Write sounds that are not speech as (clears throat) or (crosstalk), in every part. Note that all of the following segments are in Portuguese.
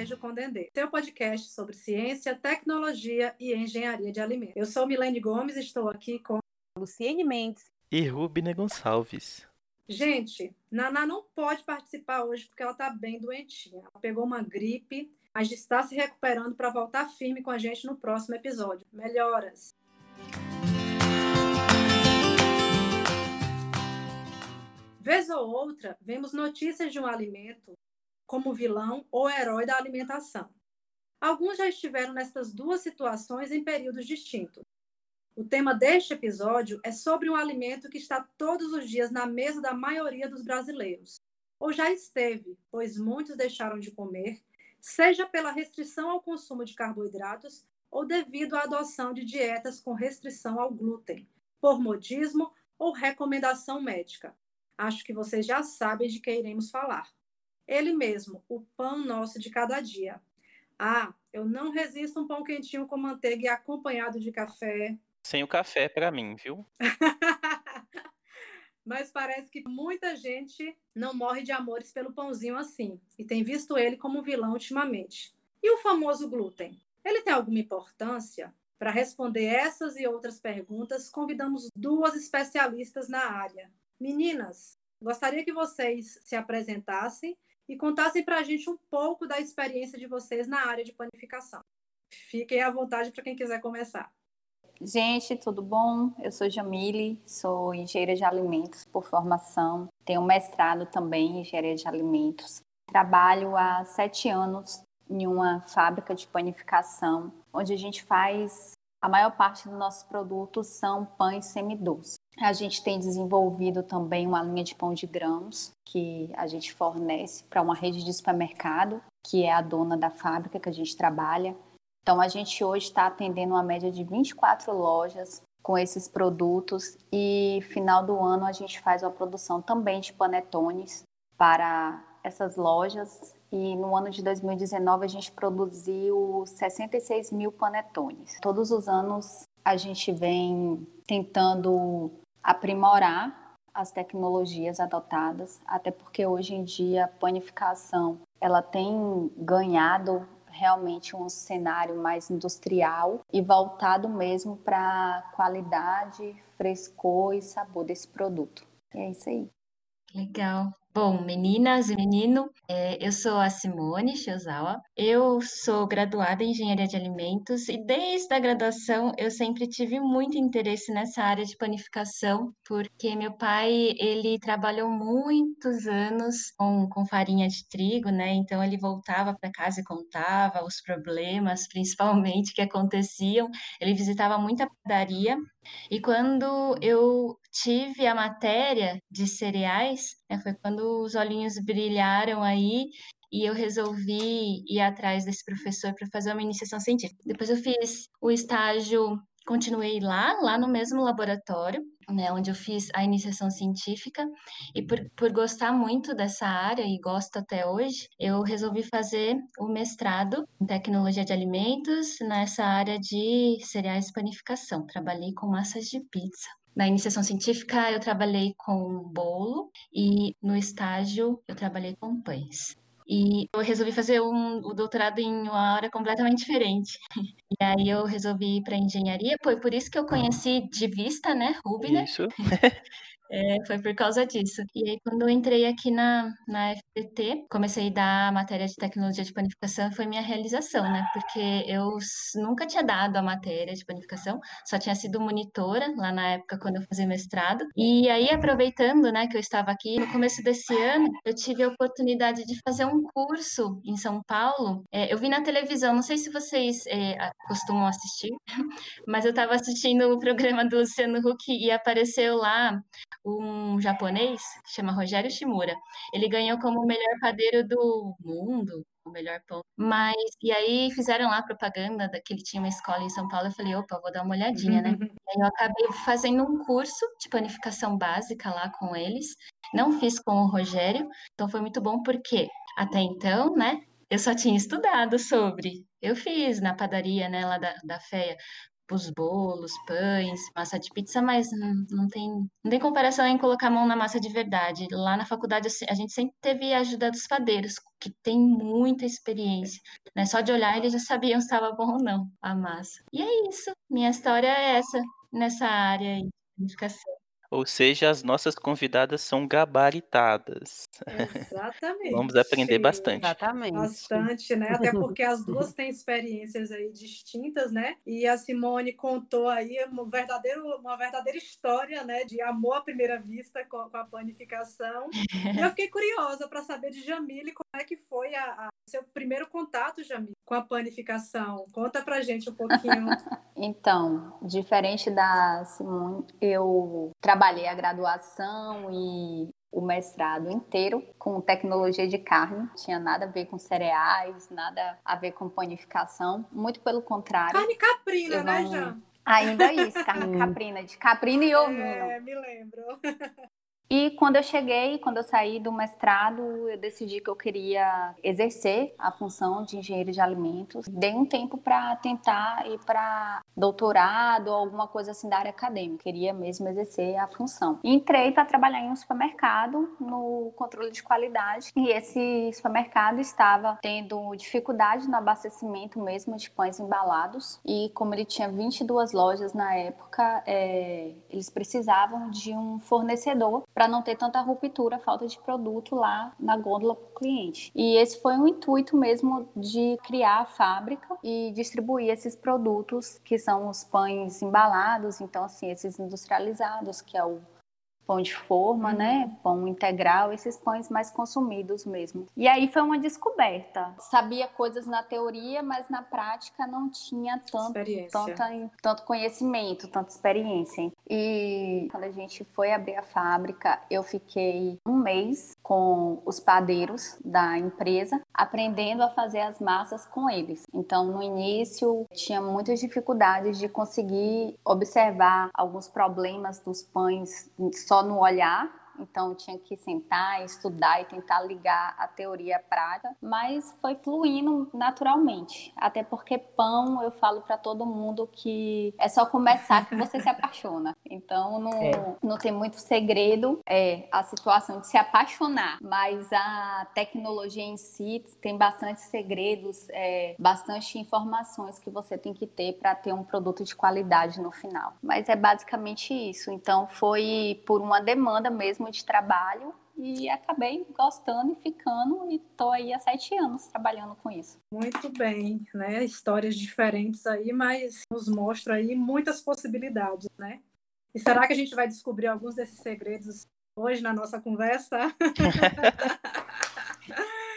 Queijo com Dendê, seu podcast sobre ciência, tecnologia e engenharia de alimentos. Eu sou Milene Gomes e estou aqui com Luciene Mendes e Rubina Gonçalves. Gente, Naná não pode participar hoje porque ela está bem doentinha. Ela pegou uma gripe, mas está se recuperando para voltar firme com a gente no próximo episódio. Melhoras! Vez ou outra, vemos notícias de um alimento como vilão ou herói da alimentação. Alguns já estiveram nessas duas situações em períodos distintos. O tema deste episódio é sobre um alimento que está todos os dias na mesa da maioria dos brasileiros, ou já esteve, pois muitos deixaram de comer, seja pela restrição ao consumo de carboidratos ou devido à adoção de dietas com restrição ao glúten, por modismo ou recomendação médica. Acho que vocês já sabem de que iremos falar. Ele mesmo, o pão nosso de cada dia. Ah, eu não resisto um pão quentinho com manteiga e acompanhado de café. Sem o café para mim, viu? (laughs) Mas parece que muita gente não morre de amores pelo pãozinho assim e tem visto ele como vilão ultimamente. E o famoso glúten? Ele tem alguma importância? Para responder essas e outras perguntas, convidamos duas especialistas na área. Meninas, gostaria que vocês se apresentassem e contassem para a gente um pouco da experiência de vocês na área de panificação. Fiquem à vontade para quem quiser começar. Gente, tudo bom? Eu sou Jamile, sou engenheira de alimentos por formação, tenho mestrado também em engenharia de alimentos. Trabalho há sete anos em uma fábrica de panificação, onde a gente faz a maior parte dos nossos produtos são pães semidoces. A gente tem desenvolvido também uma linha de pão de grãos que a gente fornece para uma rede de supermercado, que é a dona da fábrica que a gente trabalha. Então, a gente hoje está atendendo uma média de 24 lojas com esses produtos e final do ano a gente faz uma produção também de panetones para essas lojas e no ano de 2019 a gente produziu 66 mil panetones. Todos os anos a gente vem tentando aprimorar as tecnologias adotadas, até porque hoje em dia a panificação ela tem ganhado realmente um cenário mais industrial e voltado mesmo para qualidade, frescor e sabor desse produto. E é isso aí. Legal. Bom, meninas e menino, é, eu sou a Simone Shozawa, eu sou graduada em Engenharia de Alimentos e desde a graduação eu sempre tive muito interesse nessa área de panificação, porque meu pai, ele trabalhou muitos anos com, com farinha de trigo, né? Então ele voltava para casa e contava os problemas, (laughs) principalmente, que aconteciam. Ele visitava muita padaria e quando eu tive a matéria de cereais, né, foi quando os olhinhos brilharam aí e eu resolvi ir atrás desse professor para fazer uma iniciação científica. Depois eu fiz o estágio, continuei lá, lá no mesmo laboratório, né, onde eu fiz a iniciação científica, e por, por gostar muito dessa área, e gosto até hoje, eu resolvi fazer o mestrado em tecnologia de alimentos nessa área de cereais panificação. Trabalhei com massas de pizza. Na iniciação científica, eu trabalhei com bolo e no estágio, eu trabalhei com pães. E eu resolvi fazer um, o doutorado em uma área completamente diferente. E aí eu resolvi ir para engenharia, foi por isso que eu conheci de vista, né, Rubner. Isso. (laughs) É, foi por causa disso. E aí, quando eu entrei aqui na, na FPT, comecei a dar a matéria de tecnologia de panificação, foi minha realização, né? Porque eu nunca tinha dado a matéria de panificação, só tinha sido monitora lá na época quando eu fazia mestrado. E aí, aproveitando, né, que eu estava aqui, no começo desse ano, eu tive a oportunidade de fazer um curso em São Paulo. É, eu vi na televisão, não sei se vocês é, costumam assistir, (laughs) mas eu estava assistindo o programa do Luciano Huck e apareceu lá um japonês que chama Rogério Shimura. Ele ganhou como o melhor padeiro do mundo, o melhor pão. Mas, e aí fizeram lá propaganda da que ele tinha uma escola em São Paulo. Eu falei, opa, vou dar uma olhadinha, né? (laughs) E aí eu acabei fazendo um curso de panificação básica lá com eles. Não fiz com o Rogério, então foi muito bom porque até então, né, eu só tinha estudado sobre. Eu fiz na padaria, né, lá da, da FEA, os bolos, pães, massa de pizza, mas não, tem, não tem comparação em colocar a mão na massa de verdade. Lá na faculdade a gente sempre teve a ajuda dos padeiros, que tem muita experiência. Né? Só de olhar eles já sabiam se estava bom ou não a massa. E é isso. Minha história é essa, nessa área aí de educação. Ou seja, as nossas convidadas são gabaritadas. (laughs) Exatamente. Vamos aprender bastante. Exatamente. Bastante, né? Até porque as duas (laughs) têm experiências aí distintas, né? E a Simone contou aí uma, verdadeiro, uma verdadeira história, né? De amor à primeira vista com, com a panificação. E eu fiquei curiosa para saber de Jamile como é que foi a, a, seu primeiro contato, Jamile, com a panificação. Conta pra gente um pouquinho. (laughs) então, diferente da Simone, eu trabalhei a graduação e o mestrado inteiro com tecnologia de carne, tinha nada a ver com cereais, nada a ver com panificação, muito pelo contrário. Carne caprina, né, Jean? Ainda isso, carne caprina, de caprina e ovino. É, me lembro. (laughs) E quando eu cheguei, quando eu saí do mestrado, eu decidi que eu queria exercer a função de engenheiro de alimentos. Dei um tempo para tentar ir para doutorado ou alguma coisa assim da área acadêmica. Queria mesmo exercer a função. Entrei para trabalhar em um supermercado no controle de qualidade. E esse supermercado estava tendo dificuldade no abastecimento mesmo de pães embalados. E como ele tinha 22 lojas na época, é, eles precisavam de um fornecedor para não ter tanta ruptura, falta de produto lá na gôndola para o cliente. E esse foi o intuito mesmo de criar a fábrica e distribuir esses produtos que são os pães embalados, então assim, esses industrializados, que é o pão de forma, né? Uhum. Pão integral, esses pães mais consumidos mesmo. E aí foi uma descoberta. Sabia coisas na teoria, mas na prática não tinha tanto, tanta, tanto conhecimento, tanta experiência. E quando a gente foi abrir a fábrica, eu fiquei um mês com os padeiros da empresa, aprendendo a fazer as massas com eles. Então, no início, tinha muitas dificuldades de conseguir observar alguns problemas dos pães só no olhar então tinha que sentar, estudar e tentar ligar a teoria à prática, mas foi fluindo naturalmente. Até porque pão, eu falo para todo mundo que é só começar que você se (laughs) apaixona. Então não, é. não tem muito segredo, é a situação de se apaixonar, mas a tecnologia em si tem bastante segredos, é, bastante informações que você tem que ter para ter um produto de qualidade no final. Mas é basicamente isso. Então foi por uma demanda mesmo de trabalho e acabei gostando e ficando e estou aí há sete anos trabalhando com isso. Muito bem, né? Histórias diferentes aí, mas nos mostra aí muitas possibilidades, né? E será que a gente vai descobrir alguns desses segredos hoje na nossa conversa? (laughs)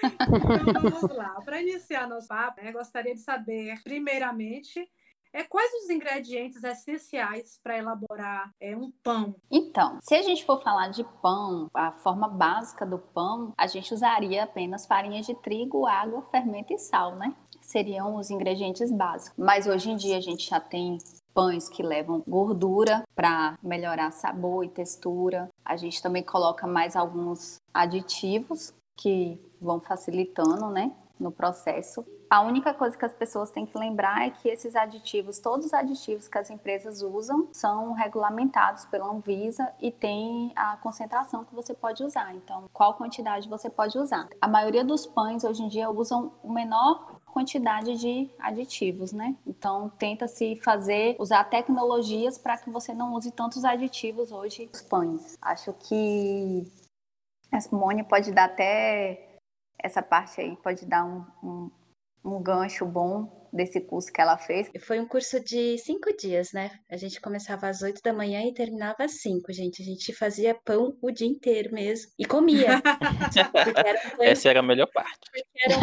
então vamos lá. Para iniciar nosso papo, né, gostaria de saber, primeiramente, é, quais os ingredientes essenciais para elaborar é, um pão? Então, se a gente for falar de pão, a forma básica do pão, a gente usaria apenas farinha de trigo, água, fermento e sal, né? Seriam os ingredientes básicos. Mas hoje em dia a gente já tem pães que levam gordura para melhorar sabor e textura. A gente também coloca mais alguns aditivos que vão facilitando, né, no processo. A única coisa que as pessoas têm que lembrar é que esses aditivos, todos os aditivos que as empresas usam, são regulamentados pela Anvisa e tem a concentração que você pode usar. Então, qual quantidade você pode usar? A maioria dos pães hoje em dia usam o menor quantidade de aditivos, né? Então tenta se fazer usar tecnologias para que você não use tantos aditivos hoje nos pães. Acho que a Simone pode dar até essa parte aí, pode dar um, um um gancho bom desse curso que ela fez. Foi um curso de cinco dias, né? A gente começava às oito da manhã e terminava às cinco, gente. A gente fazia pão o dia inteiro mesmo. E comia. (laughs) pães... Essa era a melhor parte. Porque eram...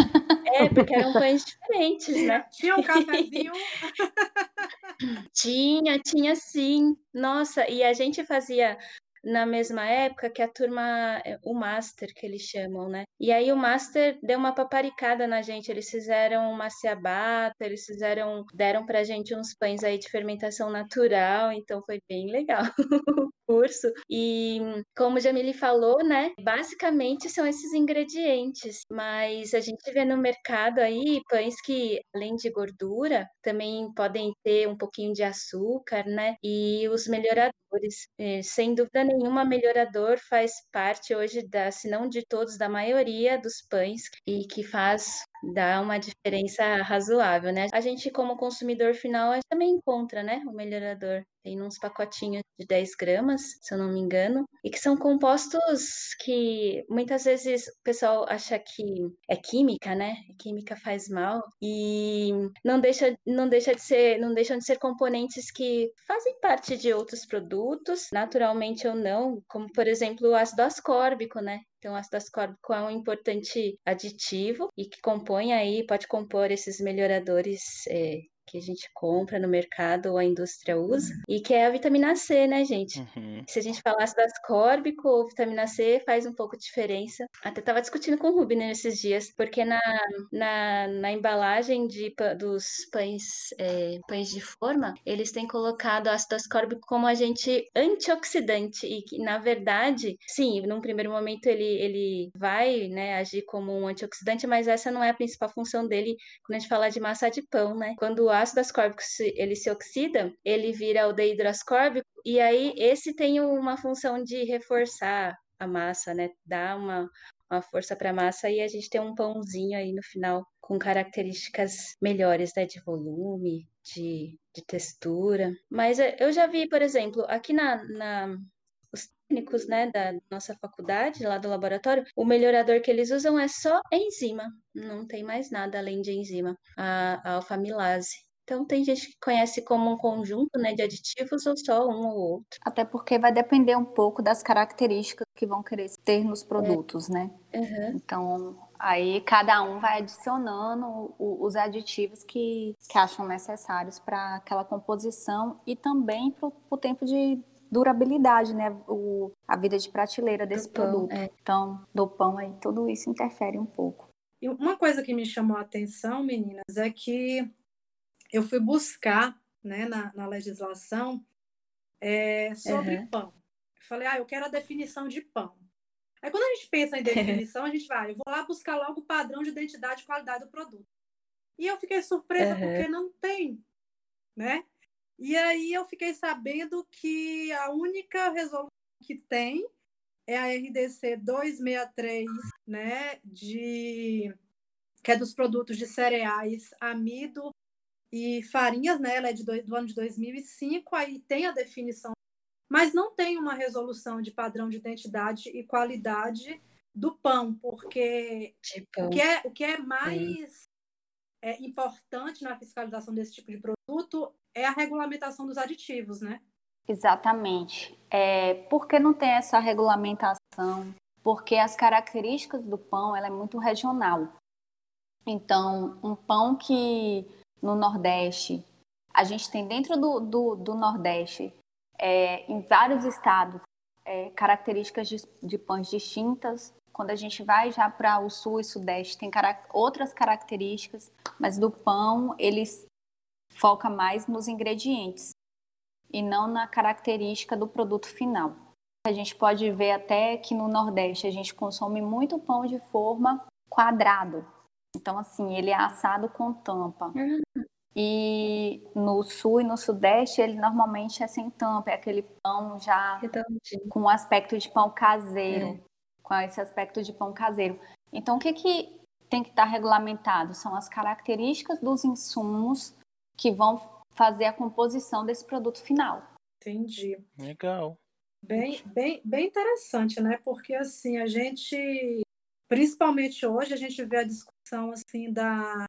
É, porque eram pães diferentes, né? (laughs) Tinha um cafezinho? (laughs) tinha, tinha sim. Nossa, e a gente fazia na mesma época que a turma, é, o Master, que eles chamam, né? E aí o Master deu uma paparicada na gente, eles fizeram uma ciabatta, eles fizeram, deram pra gente uns pães aí de fermentação natural, então foi bem legal. (laughs) curso. E como Jamile falou, né? Basicamente são esses ingredientes, mas a gente vê no mercado aí pães que, além de gordura, também podem ter um pouquinho de açúcar, né? E os melhoradores. É, sem dúvida nenhuma, melhorador faz parte hoje da, se não de todos, da maioria dos pães e que faz dá uma diferença razoável, né? A gente, como consumidor final, também encontra, né, o melhorador. Tem uns pacotinhos de 10 gramas, se eu não me engano, e que são compostos que muitas vezes o pessoal acha que é química, né? Química faz mal e não deixa, não deixa de ser, não deixam de ser componentes que fazem parte de outros produtos, naturalmente ou não, como por exemplo o ácido ascórbico, né? Então, o ácido ascórbico é um importante aditivo e que compõe aí, pode compor esses melhoradores é, que a gente compra no mercado ou a indústria usa, e que é a vitamina C, né, gente? Uhum. Se a gente falasse das ascórbico ou vitamina C, faz um pouco de diferença. Até estava discutindo com o Rubin nesses dias, porque na, na, na embalagem de, dos pães, é, pães de forma, eles têm colocado ácido ascórbico como agente antioxidante, e que, na verdade, sim, num primeiro momento ele, ele vai né, agir como um antioxidante, mas essa não é a principal função dele quando a gente fala de massa de pão, né? Quando o ácido ascórbico ele se oxida, ele vira o dehidroascórbico, e aí esse tem uma função de reforçar a massa, né? Dar uma, uma força para a massa e a gente tem um pãozinho aí no final com características melhores, né? De volume, de, de textura. Mas eu já vi, por exemplo, aqui na, na os técnicos, né, da nossa faculdade, lá do laboratório, o melhorador que eles usam é só enzima, não tem mais nada além de enzima, a, a alfamilase. Então, tem gente que conhece como um conjunto né, de aditivos ou só um ou outro. Até porque vai depender um pouco das características que vão querer ter nos produtos, é. né? Uhum. Então, aí cada um vai adicionando os aditivos que, que acham necessários para aquela composição e também para o tempo de durabilidade, né? O, a vida de prateleira desse do produto. Pão, é. Então, do pão aí, tudo isso interfere um pouco. E uma coisa que me chamou a atenção, meninas, é que eu fui buscar né, na, na legislação é, sobre uhum. pão. Eu falei, ah, eu quero a definição de pão. Aí quando a gente pensa em definição, a gente vai, eu vou lá buscar logo o padrão de identidade e qualidade do produto. E eu fiquei surpresa uhum. porque não tem, né? E aí eu fiquei sabendo que a única resolução que tem é a RDC 263, né, de que é dos produtos de cereais, amido e farinhas, né? Ela é de do, do ano de 2005, aí tem a definição, mas não tem uma resolução de padrão de identidade e qualidade do pão, porque tipo, o, que é, o que é mais é, importante na fiscalização desse tipo de produto é a regulamentação dos aditivos, né? Exatamente. É, por que não tem essa regulamentação? Porque as características do pão ela é muito regional. Então, um pão que no Nordeste. A gente tem dentro do, do, do Nordeste, é, em vários estados, é, características de, de pães distintas. Quando a gente vai já para o Sul e Sudeste, tem cara outras características, mas do pão eles foca mais nos ingredientes e não na característica do produto final. A gente pode ver até que no Nordeste a gente consome muito pão de forma quadrado, então, assim, ele é assado com tampa. Uhum. E no sul e no sudeste, ele normalmente é sem tampa, é aquele pão já Redondinho. com aspecto de pão caseiro, é. com esse aspecto de pão caseiro. Então, o que, que tem que estar regulamentado? São as características dos insumos que vão fazer a composição desse produto final. Entendi. Legal. Bem, bem, bem interessante, né? Porque assim, a gente, principalmente hoje, a gente vê a discussão questão assim da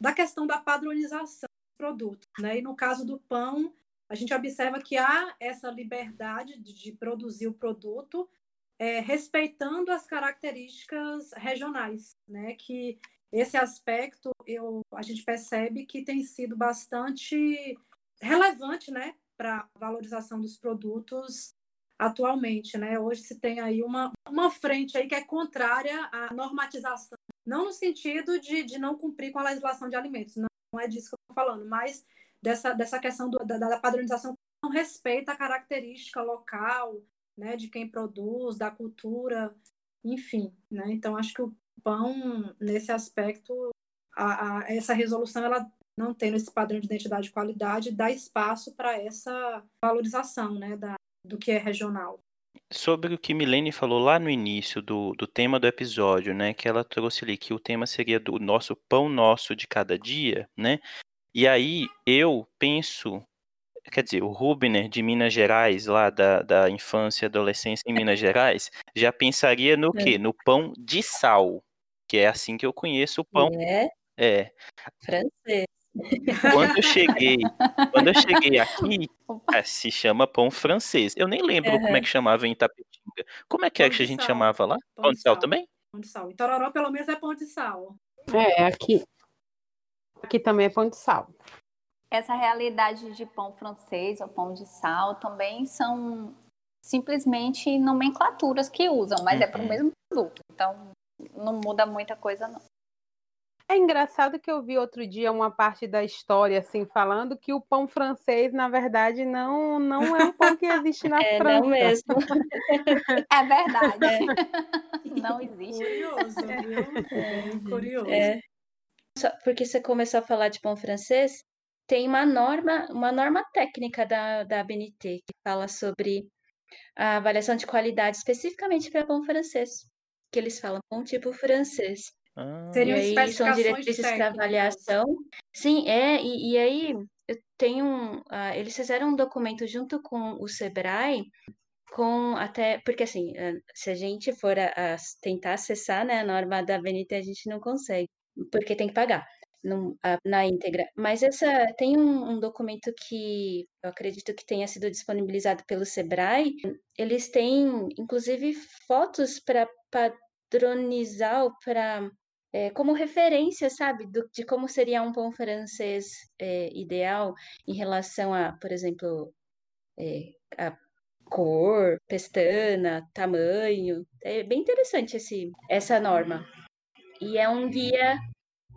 da questão da padronização do produto, né? E no caso do pão, a gente observa que há essa liberdade de, de produzir o produto é, respeitando as características regionais, né? Que esse aspecto eu, a gente percebe que tem sido bastante relevante, né? Para valorização dos produtos atualmente, né? Hoje se tem aí uma, uma frente aí que é contrária à normatização, não no sentido de, de não cumprir com a legislação de alimentos, não, é disso que eu estou falando, mas dessa, dessa questão do, da, da padronização que não respeita a característica local, né, de quem produz, da cultura, enfim, né? Então acho que o pão nesse aspecto, a, a, essa resolução ela não tendo esse padrão de identidade e qualidade dá espaço para essa valorização, né, da, do que é regional. Sobre o que Milene falou lá no início do, do tema do episódio, né? Que ela trouxe ali que o tema seria do nosso pão nosso de cada dia, né? E aí eu penso, quer dizer, o Rubner de Minas Gerais, lá da, da infância e adolescência em Minas Gerais, já pensaria no quê? É. No pão de sal, que é assim que eu conheço o pão. É É. francês. Quando eu cheguei, quando eu cheguei aqui, é, se chama pão francês. Eu nem lembro como é que chamava em Itapetinga. Como é que é que a gente sal. chamava lá? Pão Pão de sal sal. também? Pão de sal. Em Tororó, pelo menos, é pão de sal. É, aqui. Aqui também é pão de sal. Essa realidade de pão francês ou pão de sal também são simplesmente nomenclaturas que usam, mas é para o Uhum. mesmo produto. Então, não muda muita coisa, não. É engraçado que eu vi outro dia uma parte da história assim falando que o pão francês, na verdade, não não é um pão que existe na (laughs) É, França. não mesmo. (laughs) É verdade. Não existe. Curioso, viu? Bem (laughs) curioso. É. Só porque você começou a falar de pão francês, tem uma norma, uma norma técnica da, da ABNT que fala sobre a avaliação de qualidade especificamente para pão francês. Que eles falam pão tipo francês. Ah, E Seriam aí são diretrizes para técnicas. avaliação. Sim, é, e, e aí eu tenho um, ah, eles fizeram um documento junto com o Sebrae, com até, porque assim, ah, se a gente for a, a tentar acessar, né, a norma da ABNT, a gente não consegue, porque tem que pagar num- a- na íntegra. Mas essa tem um, um documento que eu acredito que tenha sido disponibilizado pelo Sebrae. Eles têm, inclusive, fotos para padronizar ou para é, como referência, sabe, do- de como seria um pão francês é, ideal em relação a, por exemplo, é, a cor, pestana, tamanho. É bem interessante esse, essa norma. E é um guia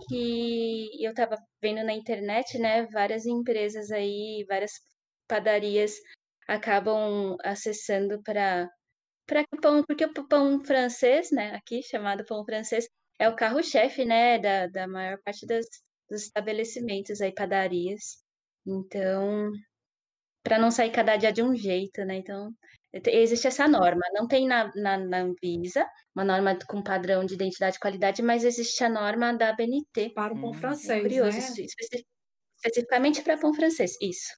que eu estava vendo na internet, né? Várias empresas aí, várias padarias acabam acessando para para pão, porque o pão francês, né, aqui chamado pão francês, é o carro-chefe, né, da, da maior parte das, dos estabelecimentos aí, padarias. Então, para não sair cada dia de um jeito, né? Então, te- existe essa norma. Não tem na, na, na Anvisa, uma norma com padrão de identidade e qualidade, mas existe a norma da ABNT. Para o pão Hum, É francês, curioso, né? isso, especi- especificamente para pão francês, isso.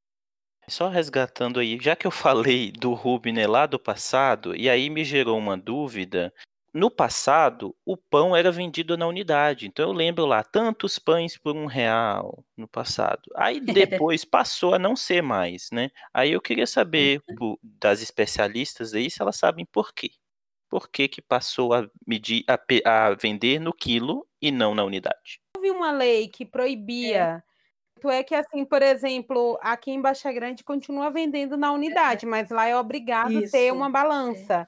Só resgatando aí, já que eu falei do Rubner lá do passado, e aí me gerou uma dúvida. No passado, o pão era vendido na unidade. Então eu lembro lá, tantos pães por um real no passado. Aí (laughs) depois passou a não ser mais, né? Aí eu queria saber po- das especialistas aí se elas sabem por quê. Por que que passou a medir, a, a vender no quilo e não na unidade? Houve uma lei que proibia. Tu é que, assim, por exemplo, aqui em Baixa Grande continua vendendo na unidade, mas lá é obrigado ter Isso. uma balança.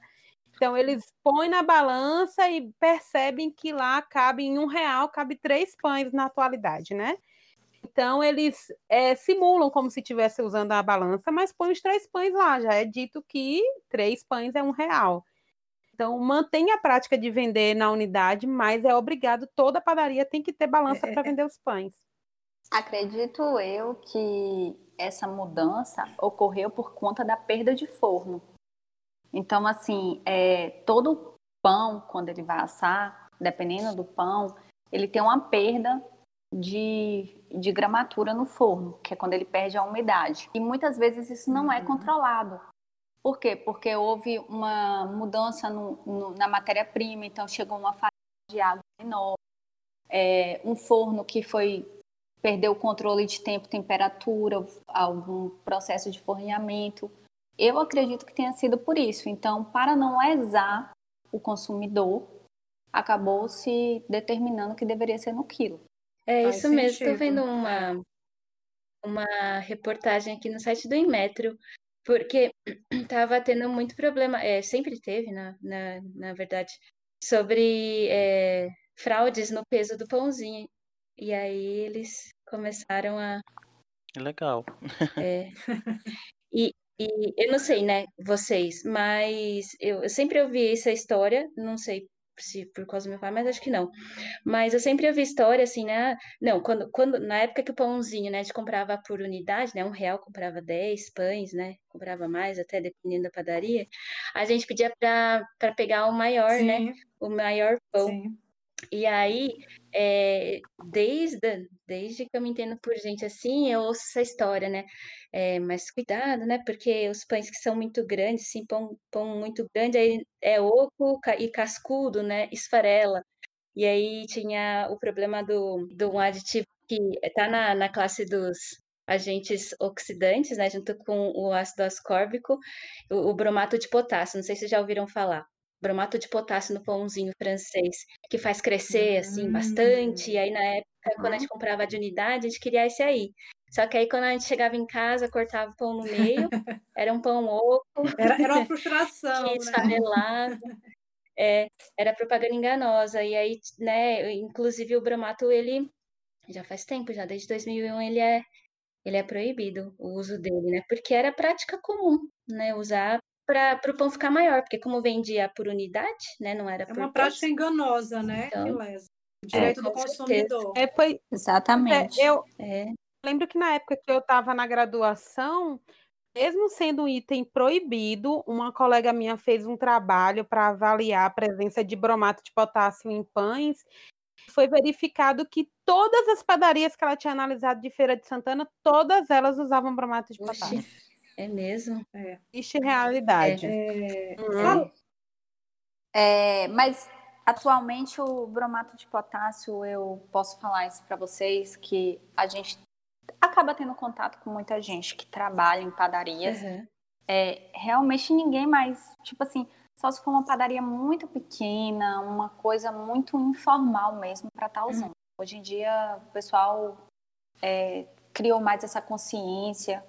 Então, eles põem na balança e percebem que lá cabe em um real, cabe três pães na atualidade, né? Então, eles é, simulam como se estivesse usando a balança, mas põem os três pães lá. Já é dito que três pães é um real. Então, mantém a prática de vender na unidade, mas é obrigado, toda padaria tem que ter balança É, para vender os pães. Acredito eu que essa mudança ocorreu por conta da perda de forno. Então, assim, é, todo pão, quando ele vai assar, dependendo do pão, ele tem uma perda de, de gramatura no forno, que é quando ele perde a umidade. E muitas vezes isso não é Uhum. controlado. Por quê? Porque houve uma mudança no- no- na matéria-prima, então chegou uma fatia de água menor, é, um forno que foi perdeu o controle de tempo, temperatura, algum processo de forneamento. Eu acredito que tenha sido por isso. Então, para não lesar o consumidor, acabou se determinando que deveria ser no quilo. É Faz isso mesmo. Estou vendo uma, uma reportagem aqui no site do Inmetro porque (clears throat) estava tendo muito problema, é, sempre teve, na, na, na verdade, sobre é, fraudes no peso do pãozinho. E aí eles começaram a. Legal. É, (laughs) e, e eu não sei, né, vocês, mas eu, eu sempre ouvi essa história, não sei se por causa do meu pai, mas acho que não. Mas eu sempre ouvi história assim, né? Não, quando, quando na época que o pãozinho, né, a gente comprava por unidade, né? Um real comprava 10 pães, né? Comprava mais, até dependendo da padaria. A gente pedia para pegar o maior, né, Sim. né? O maior pão. Sim. E aí, é, desde, desde que eu me entendo por gente assim, eu ouço essa história, né? É, mas cuidado, né? Porque os pães que são muito grandes, assim, pão, pão muito grande, aí é oco e cascudo, né? Esfarela. E aí tinha o problema do, do um aditivo que está na, na classe dos agentes oxidantes, né? Junto com o ácido ascórbico, o, o bromato de potássio. Não sei se já ouviram falar bromato de potássio no pãozinho francês, que faz crescer, assim, bastante. E aí, na época, quando a gente comprava de unidade, a gente queria esse aí. Só que aí, quando a gente chegava em casa, cortava o pão no meio, (laughs) era um pão oco. Era, era uma (laughs) frustração, que esfarelava. Né? É, era propaganda enganosa. E aí, né, inclusive o bromato, ele já faz tempo, já desde 2001, ele é, ele é proibido o uso dele, né? Porque era prática comum, né? Usar para o pão ficar maior, porque como vendia por unidade, né, não era É por uma prática enganosa, né, então, que lesa. O direito é, do consumidor. É, foi, Exatamente. É, eu é. lembro que na época que eu estava na graduação, mesmo sendo um item proibido, uma colega minha fez um trabalho para avaliar a presença de bromato de potássio em pães. Foi verificado que todas as padarias que ela tinha analisado de Feira de Santana, todas elas usavam bromato de Oxi. potássio. É mesmo? É. Existe realidade. É. Uhum. é, mas atualmente o bromato de potássio, eu posso falar isso para vocês, que a gente acaba tendo contato com muita gente que trabalha em padarias. Uhum. É, realmente ninguém mais, tipo assim, só se for uma padaria muito pequena, uma coisa muito informal mesmo para estar tá usando. Uhum. Hoje em dia o pessoal é, criou mais essa consciência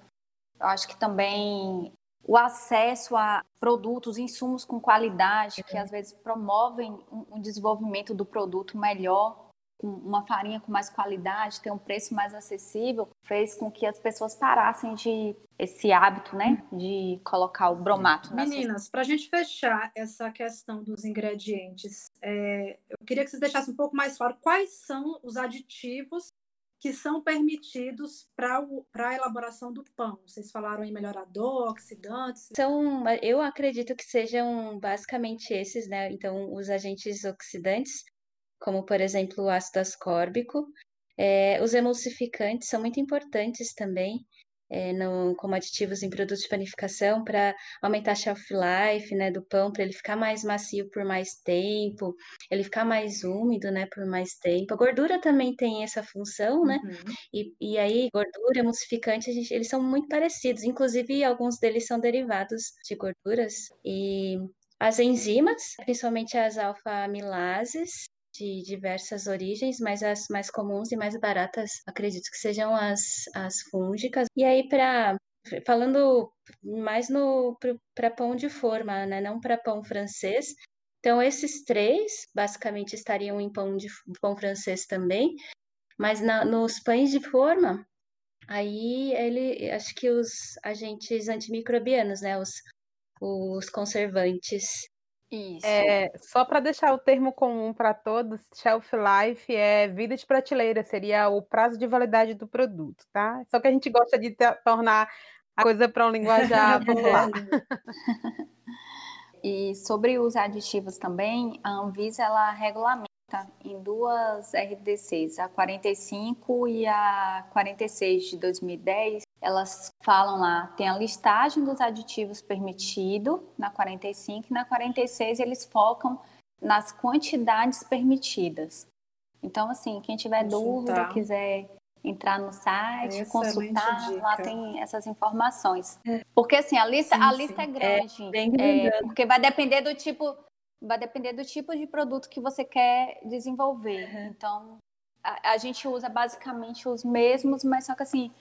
eu acho que também o acesso a produtos, insumos com qualidade, que às vezes promovem um desenvolvimento do produto melhor, uma farinha com mais qualidade, ter um preço mais acessível, fez com que as pessoas parassem de esse hábito, né, de colocar o bromato. Meninas, para a gente fechar essa questão dos ingredientes, é, eu queria que vocês deixassem um pouco mais claro quais são os aditivos que são permitidos para a elaboração do pão. Vocês falaram em melhorador, oxidantes. São, eu acredito que sejam basicamente esses, né? Então, os agentes oxidantes, como por exemplo o ácido ascórbico, é, os emulsificantes são muito importantes também é, no, como aditivos em produtos de panificação para aumentar a shelf life né, do pão, para ele ficar mais macio por mais tempo, ele ficar mais úmido né, por mais tempo. A gordura também tem essa função, né? Uhum. E, e aí, gordura, emulsificante, gente, eles são muito parecidos, inclusive alguns deles são derivados de gorduras. E as enzimas, principalmente as alfa-amilases, de diversas origens, mas as mais comuns e mais baratas acredito que sejam as, as fúngicas. E aí, para falando mais no para pão de forma, né? não para pão francês. Então, esses três basicamente estariam em pão de pão francês também, mas na, nos pães de forma, aí ele acho que os agentes antimicrobianos, né? Os, os conservantes isso. É, só para deixar o termo comum para todos, shelf life é vida de prateleira, seria o prazo de validade do produto, tá? Só que a gente gosta de tornar a coisa para um linguajar (laughs) popular. e sobre os aditivos também, a Anvisa ela regulamenta em duas RDCs, a 45 e a 46 de 2010, elas falam lá, tem a listagem dos aditivos permitido na 45 e na 46 eles focam nas quantidades permitidas. Então, assim, quem tiver dúvida, quiser entrar no site, Excelente consultar, dica. lá tem essas informações. É. Porque assim, a lista, sim, a lista é grande. É, é, porque vai depender do tipo, vai depender do tipo de produto que você quer desenvolver. Uhum. Então, a, a gente usa basicamente os mesmos, mas só que assim,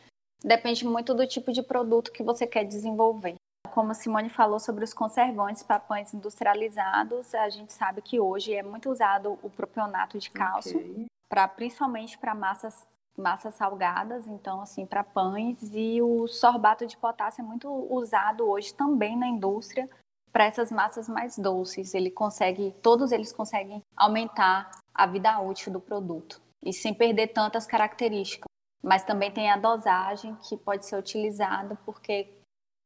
Depende muito do tipo de produto que você quer desenvolver. Como a Simone falou sobre os conservantes para pães industrializados, a gente sabe que hoje é muito usado o propionato de cálcio, okay. para principalmente para massas massas salgadas, então assim para pães e o sorbato de potássio é muito usado hoje também na indústria para essas massas mais doces. Ele consegue, todos eles conseguem aumentar a vida útil do produto e sem perder tantas características. Mas também tem a dosagem que pode ser utilizada porque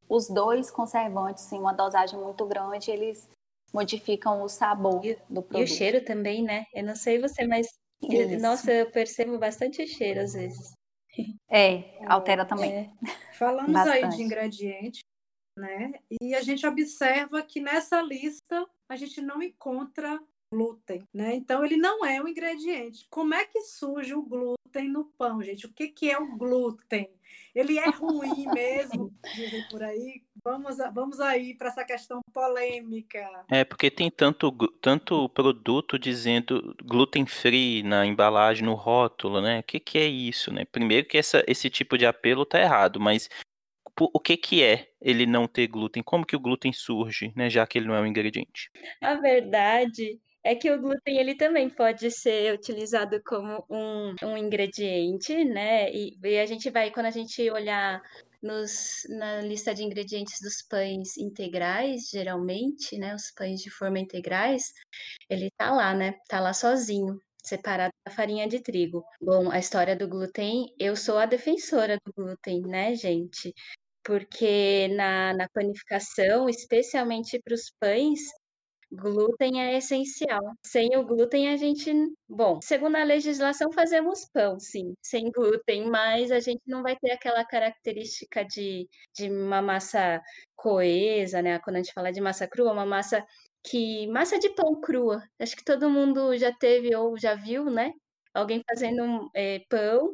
os dois conservantes em uma dosagem muito grande, eles modificam o sabor e, do produto. E o cheiro também, né? Eu não sei você, mas isso. Nossa, eu percebo bastante cheiro às vezes. É, (laughs) altera também. É. Falamos bastante. aí de ingredientes, né? E a gente observa que nessa lista a gente não encontra glúten, né? Então ele não é um ingrediente. Como é que surge o glúten no pão, gente? O que, que é o glúten? Ele é ruim (laughs) mesmo, dizem por aí. Vamos, vamos aí para essa questão polêmica. É, porque tem tanto, tanto produto dizendo gluten free na embalagem, no rótulo, né? O que, que é isso, né? Primeiro que essa, esse tipo de apelo tá errado, mas o que que é ele não ter glúten? Como que o glúten surge, né? Já que ele não é um ingrediente. A verdade é que o glúten ele também pode ser utilizado como um, um ingrediente, né? E, e a gente vai, quando a gente olhar nos, na lista de ingredientes dos pães integrais, geralmente, né? Os pães de forma integrais, ele tá lá, né? Tá lá sozinho, separado da farinha de trigo. Bom, a história do glúten, eu sou a defensora do glúten, né, gente? Porque na, na panificação, especialmente para os pães, Glúten é essencial. Sem o glúten, a gente. Bom, segundo a legislação, fazemos pão, sim, sem glúten, mas a gente não vai ter aquela característica de, de uma massa coesa, né? Quando a gente fala de massa crua, uma massa que. Massa de pão crua. Acho que todo mundo já teve ou já viu, né? Alguém fazendo é, pão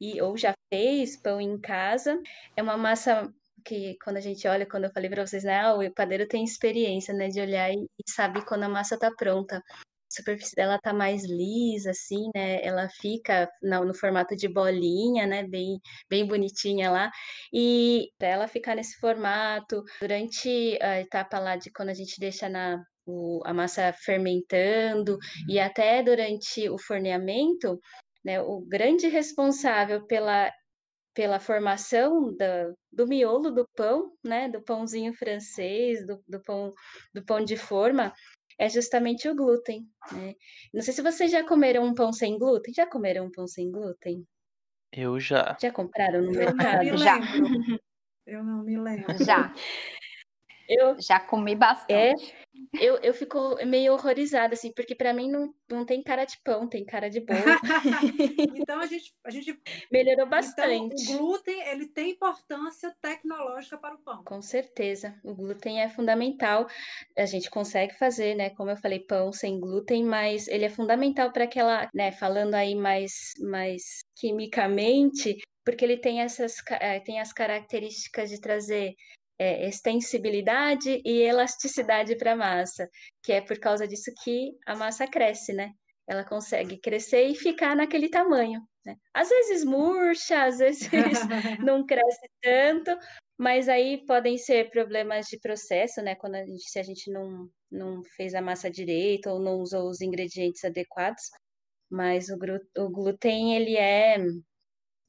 e, ou já fez pão em casa. É uma massa que quando a gente olha, quando eu falei para vocês, né, ah, o padeiro tem experiência, né, de olhar e, sabe quando a massa tá pronta. A superfície dela tá mais lisa, assim, né, ela fica no, formato de bolinha, né, bem, bem bonitinha lá, e para ela ficar nesse formato, durante a etapa lá de quando a gente deixa na, a massa fermentando e até durante o forneamento, né, o grande responsável pela pela formação da, do miolo do pão, né, do pãozinho francês, do, do, pão, do pão de forma, é justamente o glúten. Né? Não sei se vocês já comeram um pão sem glúten. Já comeram um pão sem glúten? Eu já. Já compraram no Eu mercado? Já. Eu não me lembro. Já. (laughs) Eu já comi bastante. É, eu, eu fico meio horrorizada, assim, porque para mim não, não tem cara de pão, tem cara de bolo. (laughs) então a gente, a gente melhorou bastante. Então, o glúten ele tem importância tecnológica para o pão. Com certeza, o glúten é fundamental. A gente consegue fazer, né? Como eu falei, pão sem glúten, mas ele é fundamental para aquela, né? Falando aí mais, mais quimicamente, porque ele tem essas eh, tem as características de trazer é, extensibilidade e elasticidade para a massa, que é por causa disso que a massa cresce, né? Ela consegue crescer e ficar naquele tamanho. Né? Às vezes murcha, às vezes (laughs) não cresce tanto, mas aí podem ser problemas de processo, né? Quando a gente, se a gente não, não fez a massa direito ou não usou os ingredientes adequados. Mas o, o glúten, ele é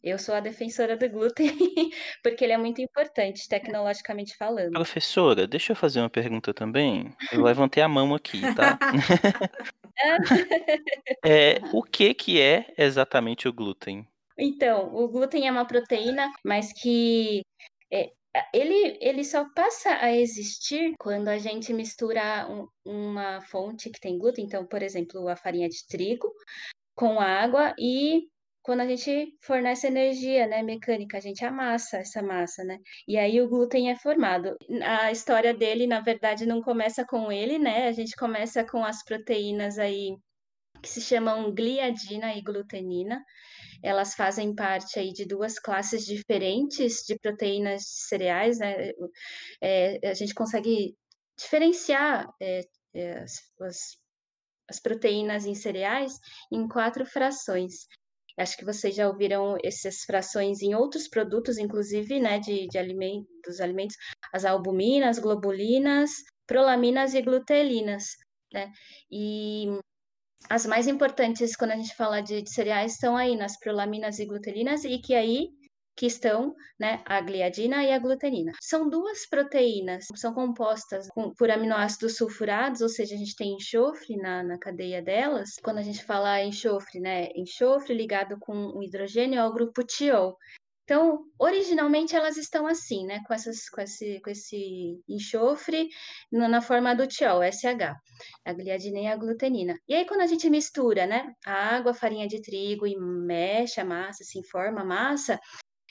eu sou a defensora do glúten, (laughs) porque ele é muito importante, tecnologicamente falando. Professora, deixa eu fazer uma pergunta também. Eu levantei a mão aqui, tá? (laughs) é, o que, que é exatamente o glúten? Então, o glúten é uma proteína, mas que é, ele, ele só passa a existir quando a gente mistura um, uma fonte que tem glúten, então, por exemplo, a farinha de trigo com água e quando a gente fornece energia, né, mecânica, a gente amassa essa massa, né? E aí o glúten é formado. A história dele, na verdade, não começa com ele, né? A gente começa com as proteínas aí que se chamam gliadina e glutenina. Elas fazem parte aí de duas classes diferentes de proteínas de cereais, né? É, a gente consegue diferenciar é, é, as, as proteínas em cereais em quatro frações. Acho que vocês já ouviram essas frações em outros produtos, inclusive, né, de, de alimento, dos alimentos, as albuminas, globulinas, prolaminas e glutelinas, né? E as mais importantes quando a gente fala de, de cereais estão aí nas prolaminas e glutelinas e que aí que estão né, a gliadina e a glutenina. São duas proteínas, são compostas com, por aminoácidos sulfurados, ou seja, a gente tem enxofre na, na cadeia delas. Quando a gente fala enxofre, né, enxofre ligado com o hidrogênio é o grupo tiol. Então, originalmente elas estão assim, né, com, essas, com, esse, com esse enxofre na, na forma do tiol, SH, a gliadina e a glutenina. E aí, quando a gente mistura, né, a água, a farinha de trigo e mexe a massa, se assim, forma a massa,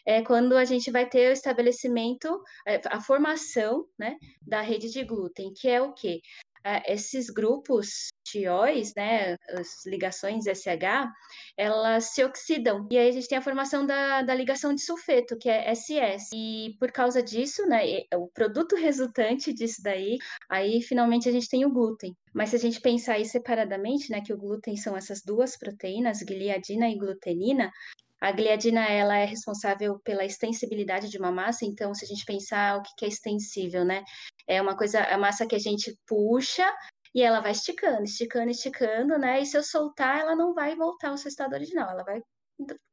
é quando a gente vai ter o estabelecimento, é, a formação, né, da rede de glúten, que é o quê? É, esses grupos tióis, né, as ligações SH, elas se oxidam. E aí a gente tem a formação da, da ligação de sulfeto, que é SS. E por causa disso, né, o produto resultante disso daí, aí finalmente a gente tem o glúten. Mas se a gente pensar aí separadamente, né, que o glúten são essas duas proteínas, gliadina e glutenina, a gliadina ela é responsável pela extensibilidade de uma massa, então se a gente pensar o que é extensível, né? É uma coisa, a massa que a gente puxa e ela vai esticando, esticando, esticando, né? E se eu soltar, ela não vai voltar ao seu estado original, ela vai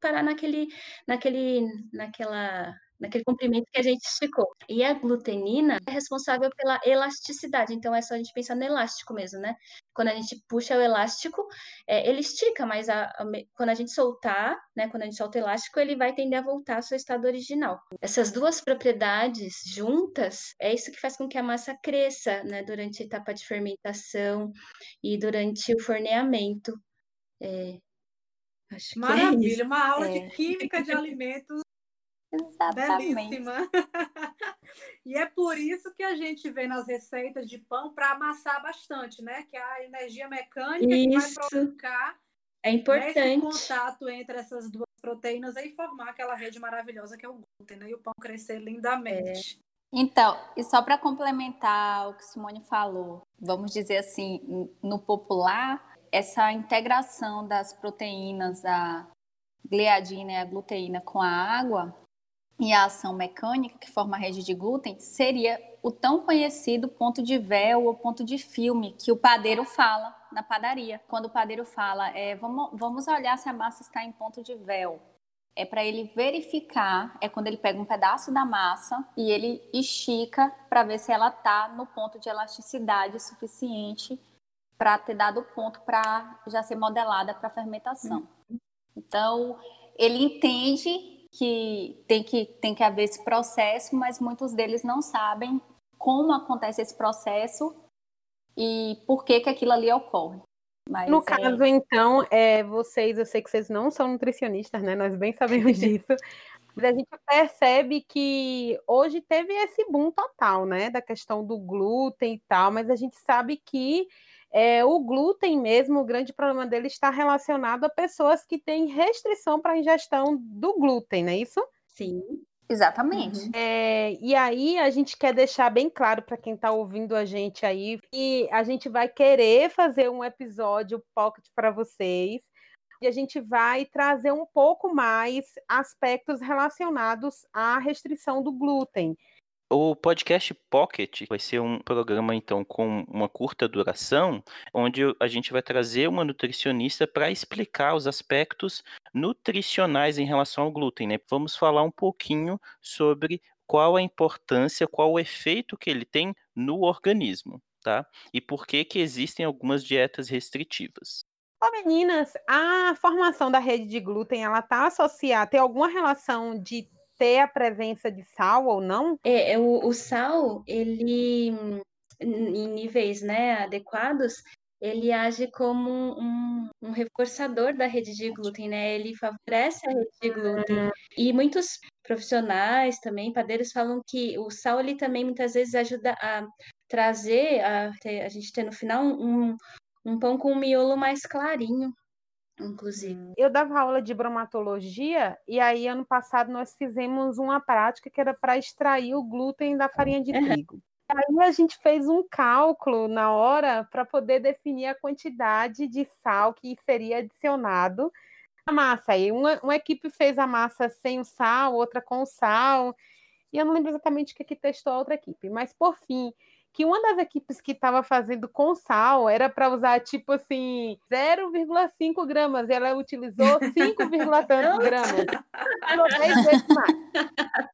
parar naquele, naquele, naquela naquele comprimento que a gente esticou. E a glutenina é responsável pela elasticidade, então é só a gente pensar no elástico mesmo, né? Quando a gente puxa o elástico, é, ele estica, mas a, a, quando a gente soltar, né, quando a gente solta o elástico, ele vai tender a voltar ao seu estado original. Essas duas propriedades juntas, é isso que faz com que a massa cresça, né, durante a etapa de fermentação e durante o forneamento. É, Maravilha, é uma aula é. de química de alimentos Exatamente. Belíssima. (laughs) e é por isso que a gente vê nas receitas de pão para amassar bastante, né? Que é a energia mecânica isso. que vai provocar é importante. esse contato entre essas duas proteínas e formar aquela rede maravilhosa que é o glúten, né? E o pão crescer lindamente. É. Então, e só para complementar o que Simone falou, vamos dizer assim, no popular, essa integração das proteínas, a gliadina e a gluteína com a água, e a ação mecânica, que forma a rede de glúten, seria o tão conhecido ponto de véu ou ponto de filme que o padeiro fala na padaria. Quando o padeiro fala, é, vamos, vamos olhar se a massa está em ponto de véu. É para ele verificar, é quando ele pega um pedaço da massa e ele estica para ver se ela está no ponto de elasticidade suficiente para ter dado ponto para já ser modelada para fermentação. Então, ele entende que tem que tem que haver esse processo, mas muitos deles não sabem como acontece esse processo e por que que aquilo ali ocorre. Mas no é... caso, então, é, vocês, eu sei que vocês não são nutricionistas, né? Nós bem sabemos (laughs) disso. Mas a gente percebe que hoje teve esse boom total, né? Da questão do glúten e tal, mas a gente sabe que é, o glúten mesmo, o grande problema dele está relacionado a pessoas que têm restrição para a ingestão do glúten, não é isso? Sim. Exatamente. Uhum. É, e aí a gente quer deixar bem claro para quem está ouvindo a gente aí que a gente vai querer fazer um episódio pocket para vocês e a gente vai trazer um pouco mais aspectos relacionados à restrição do glúten. O podcast Pocket vai ser um programa, então, com uma curta duração, onde a gente vai trazer uma nutricionista para explicar os aspectos nutricionais em relação ao glúten. Né? Vamos falar um pouquinho sobre qual a importância, qual o efeito que ele tem no organismo, tá? E por que que existem algumas dietas restritivas. Ô meninas, a formação da rede de glúten, ela está associada, tem alguma relação de ter a presença de sal ou não? É, é o, o sal, ele, em níveis né, adequados, ele age como um, um, reforçador da rede de glúten, né? Ele favorece a rede de glúten. E muitos profissionais também, padeiros, falam que o sal, ele também muitas vezes ajuda a trazer, a, ter, a gente ter no final um, um pão com um miolo mais clarinho inclusive. Eu dava aula de bromatologia e aí ano passado nós fizemos uma prática que era para extrair o glúten da farinha de trigo. Aí a gente fez um cálculo na hora para poder definir a quantidade de sal que seria adicionado à massa. Aí uma, uma equipe fez a massa sem o sal, outra com o sal. e eu não lembro exatamente o que, que testou a outra equipe. Mas, por fim, que uma das equipes que estava fazendo com sal era para usar, tipo assim, 0,5 gramas, e ela utilizou (laughs) 5, tantos gramas. 10 vezes mais.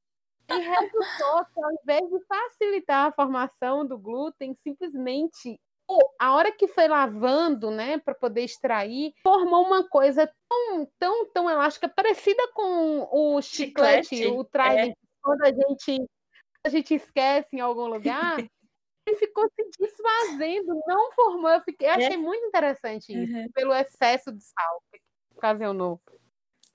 E resultou que, ao invés de facilitar a formação do glúten, simplesmente a hora que foi lavando, né, para poder extrair, formou uma coisa tão, tão, tão elástica, parecida com o chiclete, chiclete o Trident, é. quando a gente, a gente esquece em algum lugar. (laughs) ele ficou se desfazendo, não formou. Eu, fiquei, eu achei é. muito interessante isso, uhum. pelo excesso de sal que ocasionou.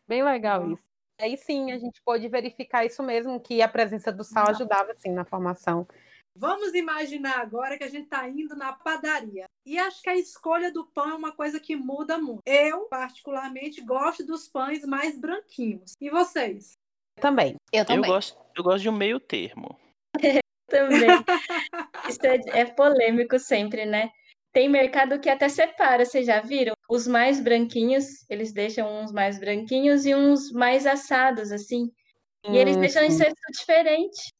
Bem legal uhum. isso. Aí sim, a gente pôde verificar isso mesmo, que a presença do sal ajudava sim na formação. Vamos imaginar agora que a gente está indo na padaria. E acho que a escolha do pão é uma coisa que muda muito. Eu, particularmente, gosto dos pães mais branquinhos. E vocês? Também. Eu também. Eu gosto, eu gosto de um meio termo. (laughs) também. (laughs) Isso é, é polêmico sempre, né? Tem mercado que até separa, vocês já viram? Os mais branquinhos, eles deixam uns mais branquinhos e uns mais assados, assim. E eles hum, deixam em cesto diferente.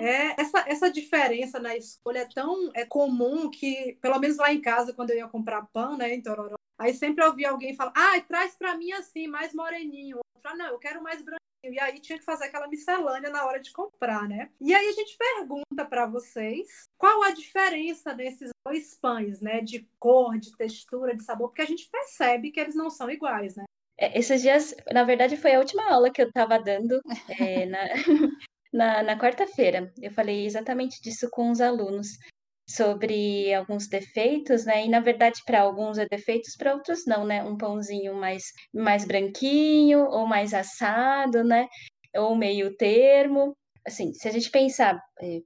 É, essa, essa diferença na escolha é tão é comum que, pelo menos lá em casa, quando eu ia comprar pão, né, em Tororó, aí sempre eu ouvia alguém falar, ah, traz para mim assim, mais moreninho. Outro, ah, não, eu quero mais branquinho. E aí tinha que fazer aquela miscelânea na hora de comprar, né? E aí a gente pergunta para vocês qual a diferença desses dois pães, né? De cor, de textura, de sabor, porque a gente percebe que eles não são iguais, né? É, esses dias, na verdade, foi a última aula que eu estava dando é, (laughs) na, (laughs) na, na quarta-feira. Eu falei exatamente disso com os alunos sobre alguns defeitos, né? E na verdade para alguns é defeitos, para outros não, né? Um pãozinho mais mais branquinho ou mais assado, né? Ou meio termo. Assim, se a gente pensar é,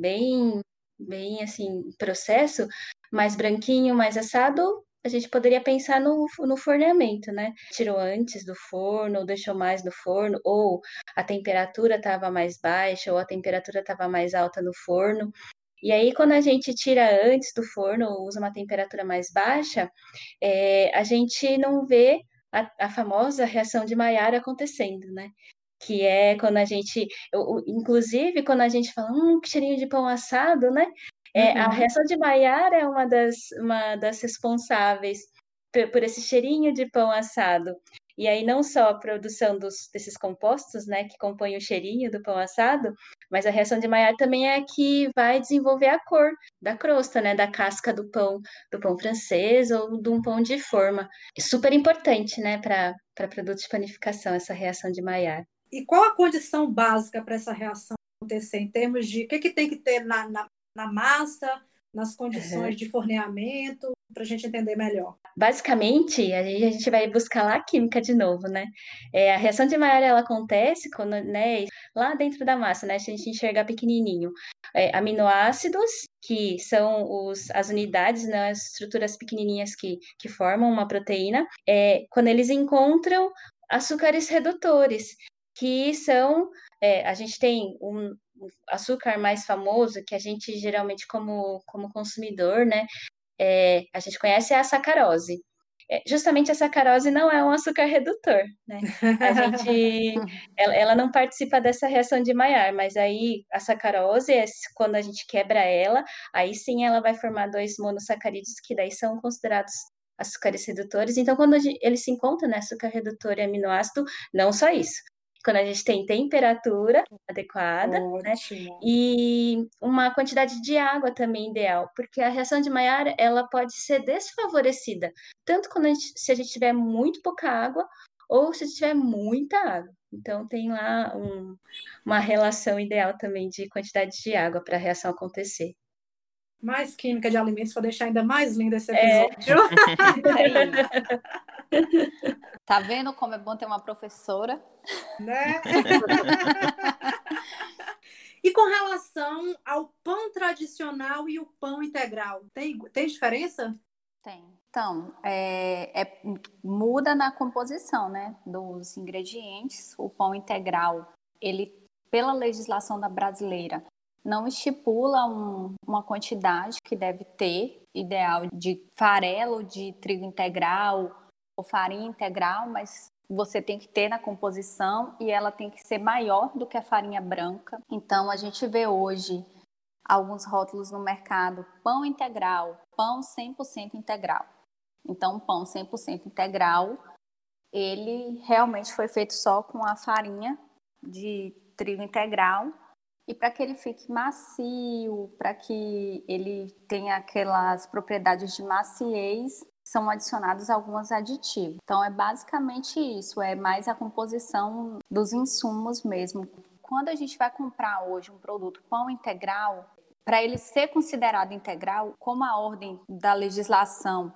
bem bem assim, processo mais branquinho, mais assado, a gente poderia pensar no, no forneamento, né? Tirou antes do forno, ou deixou mais no forno, ou a temperatura estava mais baixa, ou a temperatura estava mais alta no forno. E aí, quando a gente tira antes do forno, usa uma temperatura mais baixa, é, a gente não vê a, a, famosa reação de Maillard acontecendo, né? Que é quando a gente, eu, inclusive, quando a gente fala, hum, que cheirinho de pão assado, né? É, uhum. A reação de Maillard é uma das, uma das responsáveis por, por esse cheirinho de pão assado. E aí não só a produção dos, desses compostos, né, que compõem o cheirinho do pão assado, mas a reação de Maillard também é a que vai desenvolver a cor da crosta, né, da casca do pão, do pão francês ou de um pão de forma. É super importante, né, para produtos de panificação essa reação de Maillard. E qual a condição básica para essa reação acontecer em termos de o que, que tem que ter na, na, na massa, nas condições uhum. de forneamento, para a gente entender melhor. Basicamente, a gente vai buscar lá a química de novo, né? É, a reação de Maillard ela acontece quando, né, lá dentro da massa, né? A gente enxerga pequenininho. É, aminoácidos, que são os, as unidades, né, as estruturas pequenininhas que, que formam uma proteína, é, quando eles encontram açúcares redutores, que são, é, a gente tem um, açúcar mais famoso que a gente geralmente como, como consumidor, né, é, a gente conhece é a sacarose. É, justamente a sacarose não é um açúcar redutor, né? A gente, (laughs) ela, ela, não participa dessa reação de Maillard, mas aí a sacarose, é quando a gente quebra ela, aí sim ela vai formar dois monossacarídeos que daí são considerados açúcares redutores. Então, quando gente, eles se encontram, né, açúcar redutor e aminoácido, não só isso, quando a gente tem temperatura adequada, né? E uma quantidade de água também ideal, porque a reação de Maillard, ela pode ser desfavorecida, tanto quando a gente, se a gente tiver muito pouca água ou se tiver muita água. Então tem lá um, uma relação ideal também de quantidade de água para a reação acontecer. Mais química de alimentos para deixar ainda mais lindo esse é. episódio. (laughs) (laughs) É. Tá vendo como é bom ter uma professora? Né? (laughs) e com relação ao pão tradicional e o pão integral, tem, tem diferença? Tem. Então, é, é, muda na composição né, dos ingredientes. O pão integral, ele, pela legislação da brasileira, não estipula um, uma quantidade que deve ter, ideal de farelo de trigo integral ou farinha integral, mas você tem que ter na composição e ela tem que ser maior do que a farinha branca. Então a gente vê hoje alguns rótulos no mercado: pão integral, pão 100% integral. Então, pão 100% integral, ele realmente foi feito só com a farinha de trigo integral e para que ele fique macio, para que ele tenha aquelas propriedades de maciez, são adicionados alguns aditivos. Então é basicamente isso, é mais a composição dos insumos mesmo. Quando a gente vai comprar hoje um produto pão integral, para ele ser considerado integral, como a ordem da legislação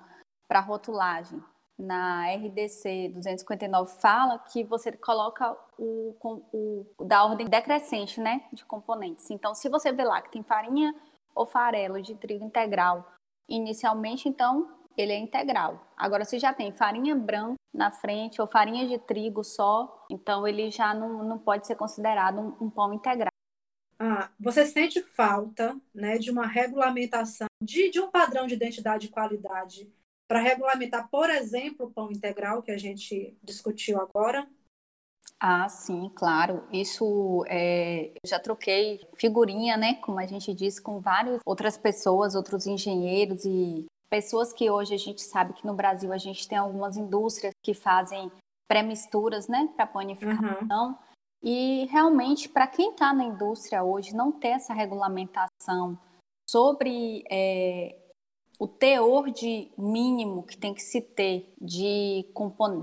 para rotulagem na RDC 259 fala que você coloca o, o, da ordem decrescente, né, de componentes. Então, se você vê lá que tem farinha ou farelo de trigo integral inicialmente, então ele é integral. Agora, se já tem farinha branca na frente ou farinha de trigo só, então ele já não, não pode ser considerado um, um pão integral. Ah, você sente falta né, de uma regulamentação, de, de um padrão de identidade e qualidade para regulamentar, por exemplo, o pão integral que a gente discutiu agora? Ah, sim, claro. Isso é, eu já troquei figurinha, né? Como a gente disse, com várias outras pessoas, outros engenheiros e pessoas que hoje a gente sabe que no Brasil a gente tem algumas indústrias que fazem pré-misturas, né, para panificação. Uhum. E realmente, para quem está na indústria hoje, não ter essa regulamentação sobre é, o teor de mínimo que tem que se ter de,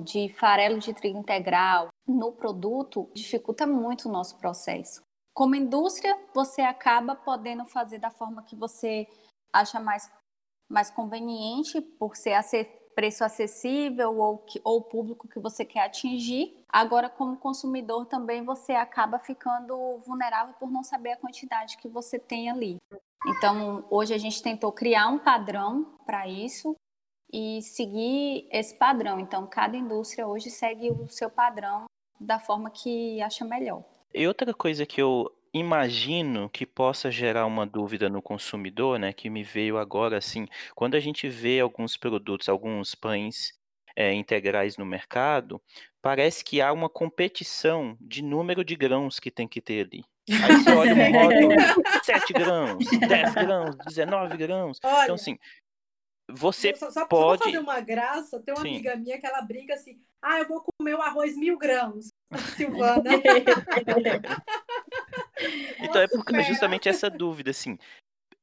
de farelo de trigo integral no produto dificulta muito o nosso processo. Como indústria, você acaba podendo fazer da forma que você acha mais, mais conveniente, por ser preço acessível ou, que, ou público que você quer atingir. Agora, como consumidor, também você acaba ficando vulnerável por não saber a quantidade que você tem ali. Então, hoje a gente tentou criar um padrão para isso e seguir esse padrão. Então, cada indústria hoje segue o seu padrão da forma que acha melhor. E outra coisa que eu imagino que possa gerar uma dúvida no consumidor, né, que me veio agora assim, quando a gente vê alguns produtos, alguns pães é, integrais no mercado, parece que há uma competição de número de grãos que tem que ter ali. Aí você olha um rótulo, 7 grãos, 10 grãos, 19 grãos. Então, olha, então, assim, você só, só, pode. Só fazer uma graça, tem uma Sim. amiga minha que ela brinca assim: ah, eu vou comer o arroz mil grãos. (laughs) Silvana. (laughs) (laughs) então é porque justamente essa dúvida, assim.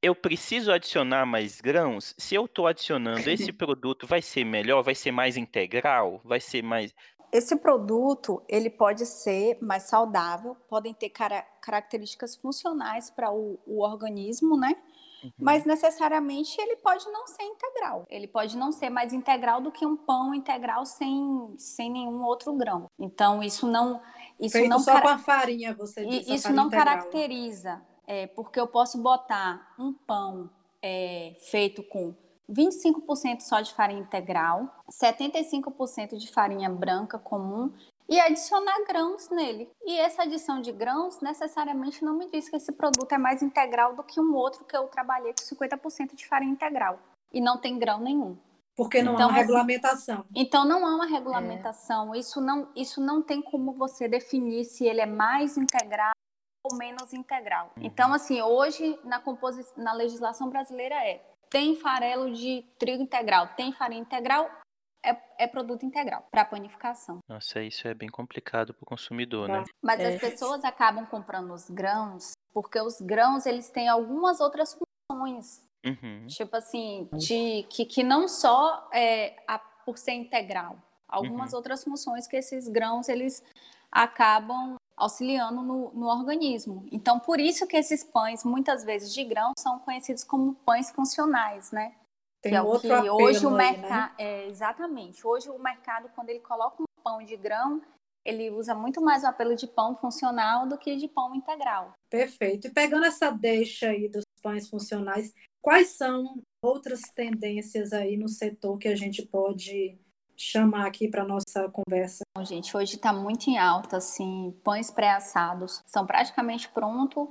Eu preciso adicionar mais grãos? Se eu estou adicionando esse (laughs) produto, vai ser melhor? Vai ser mais integral? Vai ser mais. Esse produto, ele pode ser mais saudável, podem ter cara características funcionais para o, o organismo, né? Uhum. Mas necessariamente ele pode não ser integral. Ele pode não ser mais integral do que um pão integral sem, sem nenhum outro grão. Então isso não isso Feito não só com a farinha, você disse, Isso não integral. caracteriza, é, porque eu posso botar um pão é, feito com 25% só de farinha integral, 75% de farinha branca comum e adicionar grãos nele. E essa adição de grãos necessariamente não me diz que esse produto é mais integral do que um outro que eu trabalhei com 50% de farinha integral e não tem grão nenhum. Porque não então, há uma regulamentação. Então não há uma regulamentação. É. Isso não isso não tem como você definir se ele é mais integral ou menos integral. Uhum. Então assim, hoje na composição na legislação brasileira é tem farelo de trigo integral, tem farinha integral, é, é produto integral para panificação. Nossa, isso é bem complicado para o consumidor, né? Mas é. as pessoas acabam comprando os grãos porque os grãos eles têm algumas outras funções. Uhum. Tipo assim, de, que, que não só é, a, por ser integral, algumas uhum. outras funções que esses grãos eles acabam auxiliando no, no, organismo. Então, por isso que esses pães, muitas vezes de grão, são conhecidos como pães funcionais, né? Tem que é o que hoje o mercado. Né? É, exatamente. Hoje o mercado, quando ele coloca um pão de grão, ele usa muito mais o apelo de pão funcional do que de pão integral. Perfeito. E pegando essa deixa aí dos pães funcionais, quais são outras tendências aí no setor que a gente pode chamar aqui para nossa conversa? Bom, gente, hoje está muito em alta, assim, pães pré-assados são praticamente prontos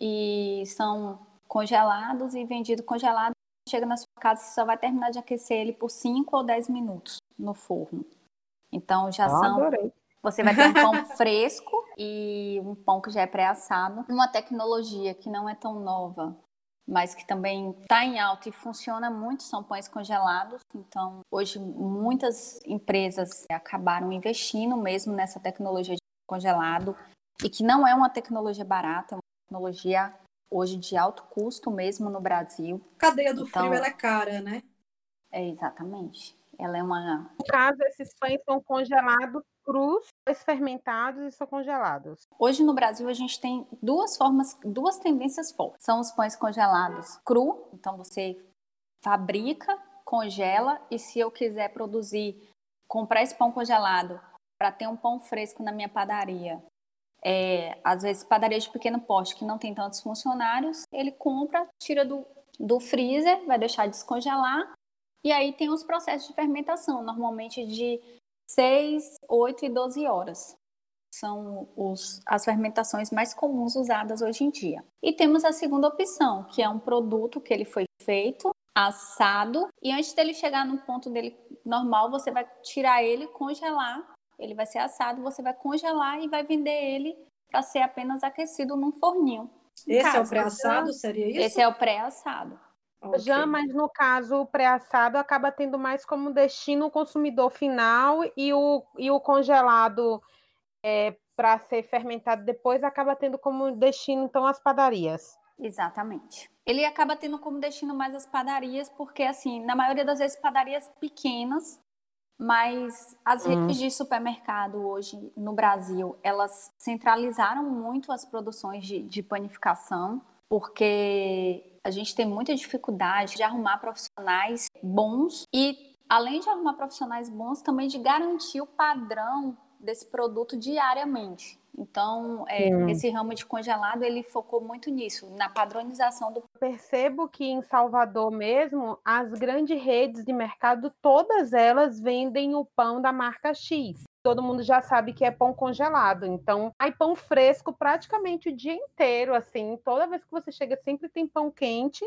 e são congelados e vendidos congelados. Chega na sua casa, você só vai terminar de aquecer ele por 5 ou 10 minutos no forno. Então já Eu são. adorei. Você vai ter um pão (laughs) fresco e um pão que já é pré-assado. Uma tecnologia que não é tão nova, mas que também está em alta e funciona muito, são pães congelados. Então, hoje, muitas empresas acabaram investindo mesmo nessa tecnologia de congelado, e que não é uma tecnologia barata, é uma tecnologia hoje de alto custo mesmo no Brasil. Cadeia do Então- frio ela é cara, né? É exatamente. Ela é uma. No caso, esses pães são congelados crus, fermentados e são congelados. Hoje no Brasil a gente tem duas formas, duas tendências fortes. São os pães congelados cru, então você fabrica, congela e se eu quiser produzir, comprar esse pão congelado para ter um pão fresco na minha padaria, é, às vezes padaria de pequeno porte que não tem tantos funcionários, ele compra, tira do, do freezer, vai deixar descongelar e aí tem os processos de fermentação, normalmente de 6, 8 e 12 horas são os, as fermentações mais comuns usadas hoje em dia. E temos a segunda opção, que é um produto que ele foi feito, assado, e antes dele chegar no ponto dele normal, você vai tirar ele, congelar, ele vai ser assado, você vai congelar e vai vender ele para ser apenas aquecido num forninho. Esse é o pré-assado, seria isso? Esse é o pré-assado. Ok. Já, mas no caso, o pré-assado acaba tendo mais como destino o consumidor final e o, e o congelado para ser fermentado depois acaba tendo como destino, então, as padarias. Exatamente. Ele acaba tendo como destino mais as padarias, porque, assim, na maioria das vezes, padarias pequenas, mas as Hum. redes de supermercado hoje no Brasil, elas centralizaram muito as produções de, de panificação, porque a gente tem muita dificuldade de arrumar profissionais bons e, além de arrumar profissionais bons, também de garantir o padrão desse produto diariamente. Então, é, esse ramo de congelado, ele focou muito nisso, na padronização do Percebo que em Salvador mesmo, as grandes redes de mercado, todas elas vendem o pão da marca X. Todo mundo já sabe que é pão congelado. Então, aí pão fresco praticamente o dia inteiro, assim. Toda vez que você chega, sempre tem pão quente,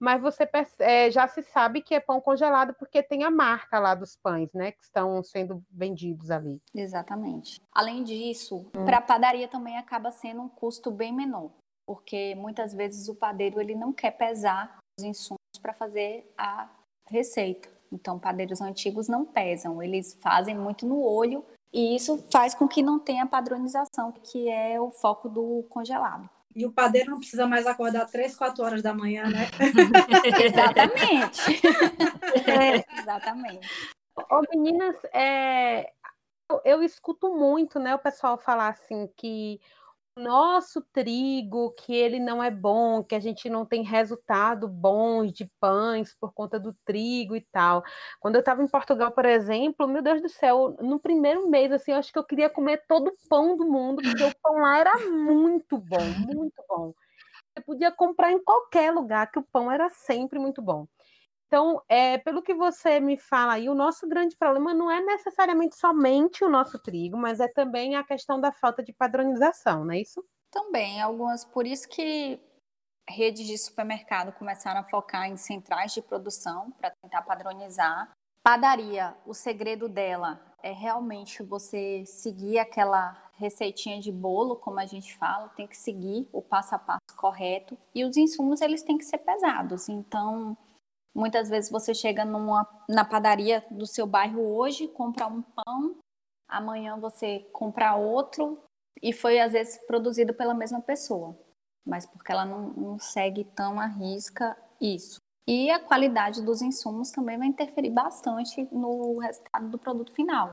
mas você é, já se sabe que é pão congelado porque tem a marca lá dos pães, né? Que estão sendo vendidos ali. Exatamente. Além disso, para a padaria também acaba sendo um custo bem menor, porque muitas vezes o padeiro ele não quer pesar os insumos para fazer a receita. Então, padeiros antigos não pesam, eles fazem muito no olho e isso faz com que não tenha padronização, que é o foco do congelado. E o padeiro não precisa mais acordar três, quatro horas da manhã, né? (laughs) (laughs) Exatamente. Exatamente. Ô, meninas, é, eu, escuto muito, né, o pessoal falar assim que nosso trigo, que ele não é bom, que a gente não tem resultado bons de pães por conta do trigo e tal. Quando eu estava em Portugal, por exemplo, meu Deus do céu, no primeiro mês, assim, eu acho que eu queria comer todo o pão do mundo, porque o pão lá era muito bom, muito bom. Você podia comprar em qualquer lugar, que o pão era sempre muito bom. Então, é, pelo que você me fala aí, o nosso grande problema não é necessariamente somente o nosso trigo, mas é também a questão da falta de padronização, não é isso? Também, algumas, por isso que redes de supermercado começaram a focar em centrais de produção para tentar padronizar. Padaria, o segredo dela é realmente você seguir aquela receitinha de bolo, como a gente fala, tem que seguir o passo a passo correto e os insumos eles têm que ser pesados. Então, muitas vezes você chega numa, na padaria do seu bairro hoje, compra um pão, amanhã você compra outro e foi às vezes produzido pela mesma pessoa, mas porque ela não, não segue tão à risca isso. E a qualidade dos insumos também vai interferir bastante no resultado do produto final.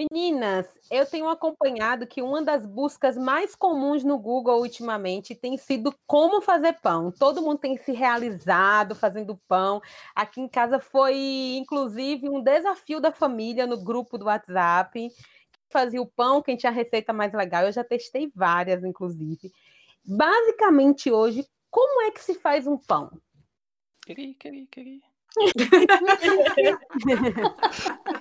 Meninas, eu tenho acompanhado que uma das buscas mais comuns no Google ultimamente tem sido como fazer pão. Todo mundo tem se realizado fazendo pão. Aqui em casa foi, inclusive, um desafio da família no grupo do WhatsApp. Quem fazia o pão, quem tinha a receita mais legal. Eu já testei várias, inclusive. Basicamente, hoje, como é que se faz um pão? Queria, queria, queria. (laughs)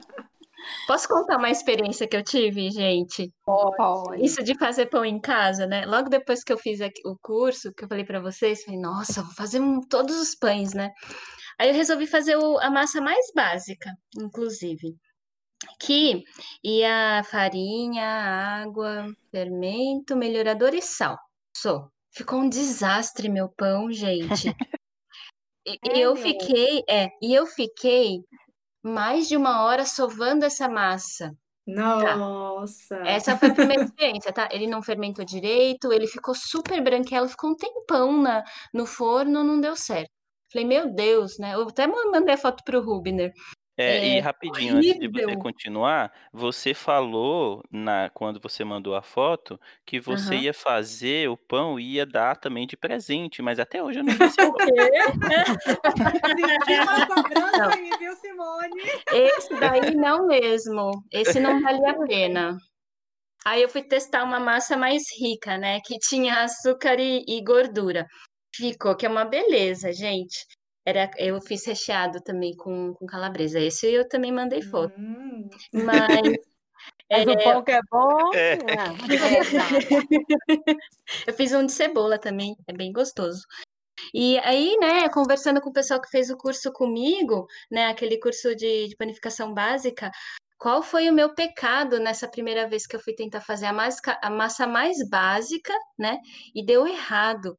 Posso contar uma experiência que eu tive, gente? Pode. Isso de fazer pão em casa, né? Logo depois que eu fiz o curso, que eu falei pra vocês, falei, nossa, vou fazer um- todos os pães, né? Aí eu resolvi fazer o- a massa mais básica, inclusive. que ia farinha, água, fermento, melhorador e sal. Só. Ficou um desastre meu pão, gente. (laughs) E e eu fiquei, é, e eu fiquei mais de uma hora sovando essa massa. Nossa. Essa foi a primeira (laughs) experiência, tá? Ele não fermentou direito, ele ficou super branquelo, ficou um tempão na, no forno, não deu certo. Falei, meu Deus, né? Eu até mandei a foto pro Rubner. É, e É, rapidinho, antes de você horrível. continuar, você falou na quando você mandou a foto que você Aham. ia fazer o pão e ia dar também de presente, mas até hoje eu não (laughs) vi O quê? (laughs) Senti uma cobrança Não. aí, viu, Simone? Esse daí (laughs) não mesmo. Esse não valia a pena. Aí eu fui testar uma massa mais rica, né? Que tinha açúcar e, e gordura. Ficou que é uma beleza, gente. Era, eu fiz recheado também com, com calabresa. Esse eu também mandei foto. Hum. Mas (laughs) Mas o pão que é bom. É. Exato. (laughs) eu fiz um de cebola também. É bem gostoso. E aí, né, conversando com o pessoal que fez o curso comigo, né, aquele curso de, de panificação básica, qual foi o meu pecado nessa primeira vez que eu fui tentar fazer a massa, a massa mais básica, né, e deu errado.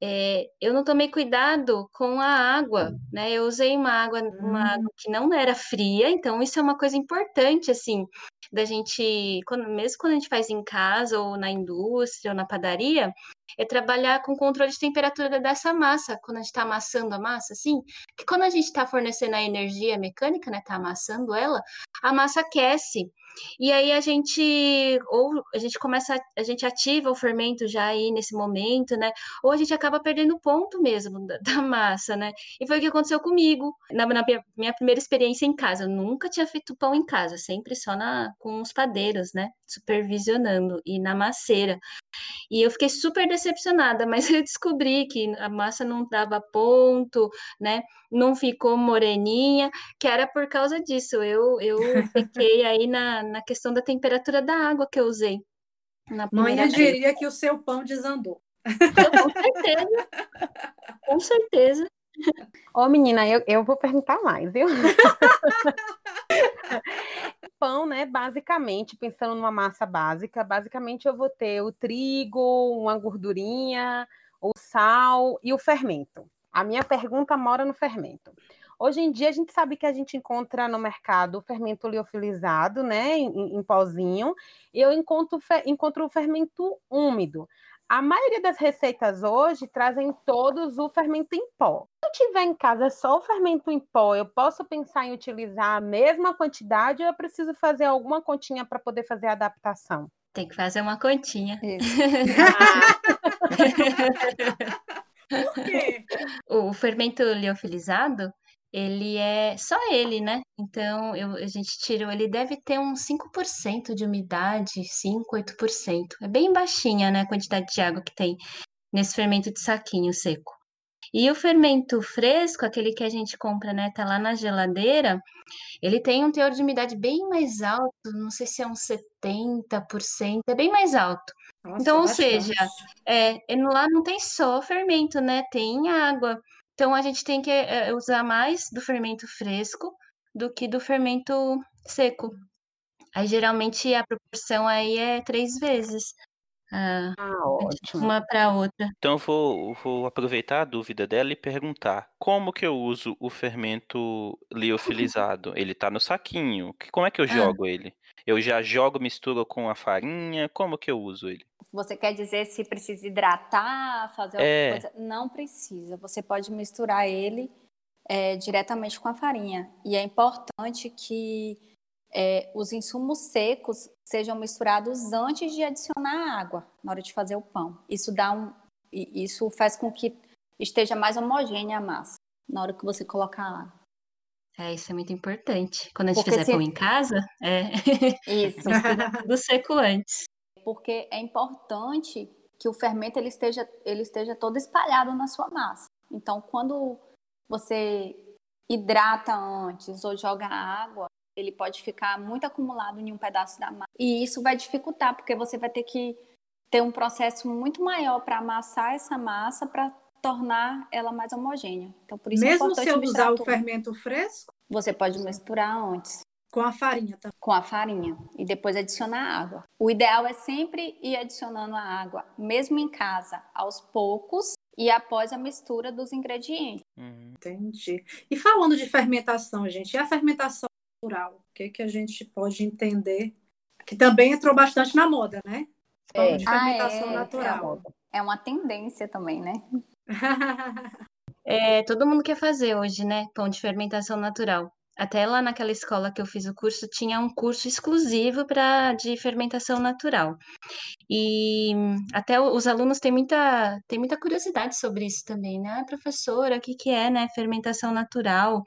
É, eu não tomei cuidado com a água, né? Eu usei uma água, uma água que não era fria, então isso é uma coisa importante, assim, da gente, quando, mesmo quando a gente faz em casa ou na indústria ou na padaria, é trabalhar com controle de temperatura dessa massa, quando a gente está amassando a massa, assim, que quando a gente está fornecendo a energia mecânica, né, tá amassando ela, a massa aquece. E aí a gente ou a gente começa, a gente ativa o fermento já aí nesse momento, né? Ou a gente acaba perdendo o ponto mesmo da, (laughs) da massa, né? E foi o que aconteceu comigo na, na minha, minha primeira experiência em casa. Eu nunca tinha feito pão em casa, sempre só na, com os padeiros, né? Supervisionando e na masseira. E eu fiquei super decepcionada, mas (laughs) eu descobri que a massa não dava ponto, né? Não ficou moreninha, que era por causa disso. Eu, eu fiquei (laughs) aí na, na questão da temperatura da água que eu usei Manhã vez. diria que o seu pão desandou. Com certeza. (laughs) Com certeza. Ô, menina, eu, eu vou perguntar mais, viu? Pão, né? Basicamente, pensando numa massa básica, basicamente eu vou ter o trigo, uma gordurinha, o sal e o fermento. A minha pergunta mora no fermento. Hoje em dia a gente sabe que a gente encontra no mercado o fermento liofilizado, né, em, em pozinho, e eu encontro, encontro o fermento úmido. A maioria das receitas hoje trazem todos o fermento em pó. Se eu tiver em casa só o fermento em pó, eu posso pensar em utilizar a mesma quantidade ou eu preciso fazer alguma continha para poder fazer a adaptação? Tem que fazer uma continha. Isso. (laughs) Por quê? O fermento liofilizado, ele é só ele, né? Então, eu, a gente tirou, ele deve ter uns 5% de umidade, 5, 8%. É bem baixinha, né, a quantidade de água que tem nesse fermento de saquinho seco. E o fermento fresco, aquele que a gente compra, né, tá lá na geladeira, ele tem um teor de umidade bem mais alto, não sei se é uns 70%, é bem mais alto. Nossa, Então, ou bastante. seja, é, no- lá não tem só fermento, né? Tem água. Então a gente tem que é, usar mais do fermento fresco do que do fermento seco. Aí geralmente a proporção aí é três vezes ah, Ah, ótimo. uma para outra. Então eu vou, vou aproveitar a dúvida dela e perguntar: como que eu uso o fermento liofilizado? Ele tá no saquinho. que- Como é que eu Ah. jogo ele? Eu já jogo, misturo com a farinha? Como que eu uso ele? Você quer dizer se precisa hidratar, fazer É. alguma coisa? Não precisa. Você pode misturar ele é, diretamente com a farinha. E é importante que é, os insumos secos sejam misturados antes de adicionar água na hora de fazer o pão. Isso dá um, isso faz com que esteja mais homogênea a massa na hora que você colocar a água. É, isso é muito importante. Quando a gente Porque fizer se- pão em casa, é (laughs) Isso. tudo seco antes. porque é importante que o fermento ele esteja, ele esteja todo espalhado na sua massa. Então, quando você hidrata antes ou joga água, ele pode ficar muito acumulado em um pedaço da massa. E isso vai dificultar, porque você vai ter que ter um processo muito maior para amassar essa massa para tornar ela mais homogênea. Então, por isso é Mesmo importante se eu usar o fermento fresco? Você pode misturar antes. Com a farinha também. Com a farinha. E depois adicionar água. O ideal é sempre ir adicionando a água, mesmo em casa, aos poucos e após a mistura dos ingredientes. Uhum. Entendi. E falando de fermentação, gente, e a fermentação natural? O que, que a gente pode entender? Que também entrou bastante na moda, né? Falando É. de Ah, fermentação é, natural. É uma tendência também, né? (laughs) É, todo mundo quer fazer hoje, né? Pão de fermentação natural. Até lá naquela escola que eu fiz o curso, tinha um curso exclusivo para de fermentação natural. E até os alunos têm muita, têm muita curiosidade sobre isso também, né? Ah, professora, o que que é, né? Fermentação natural.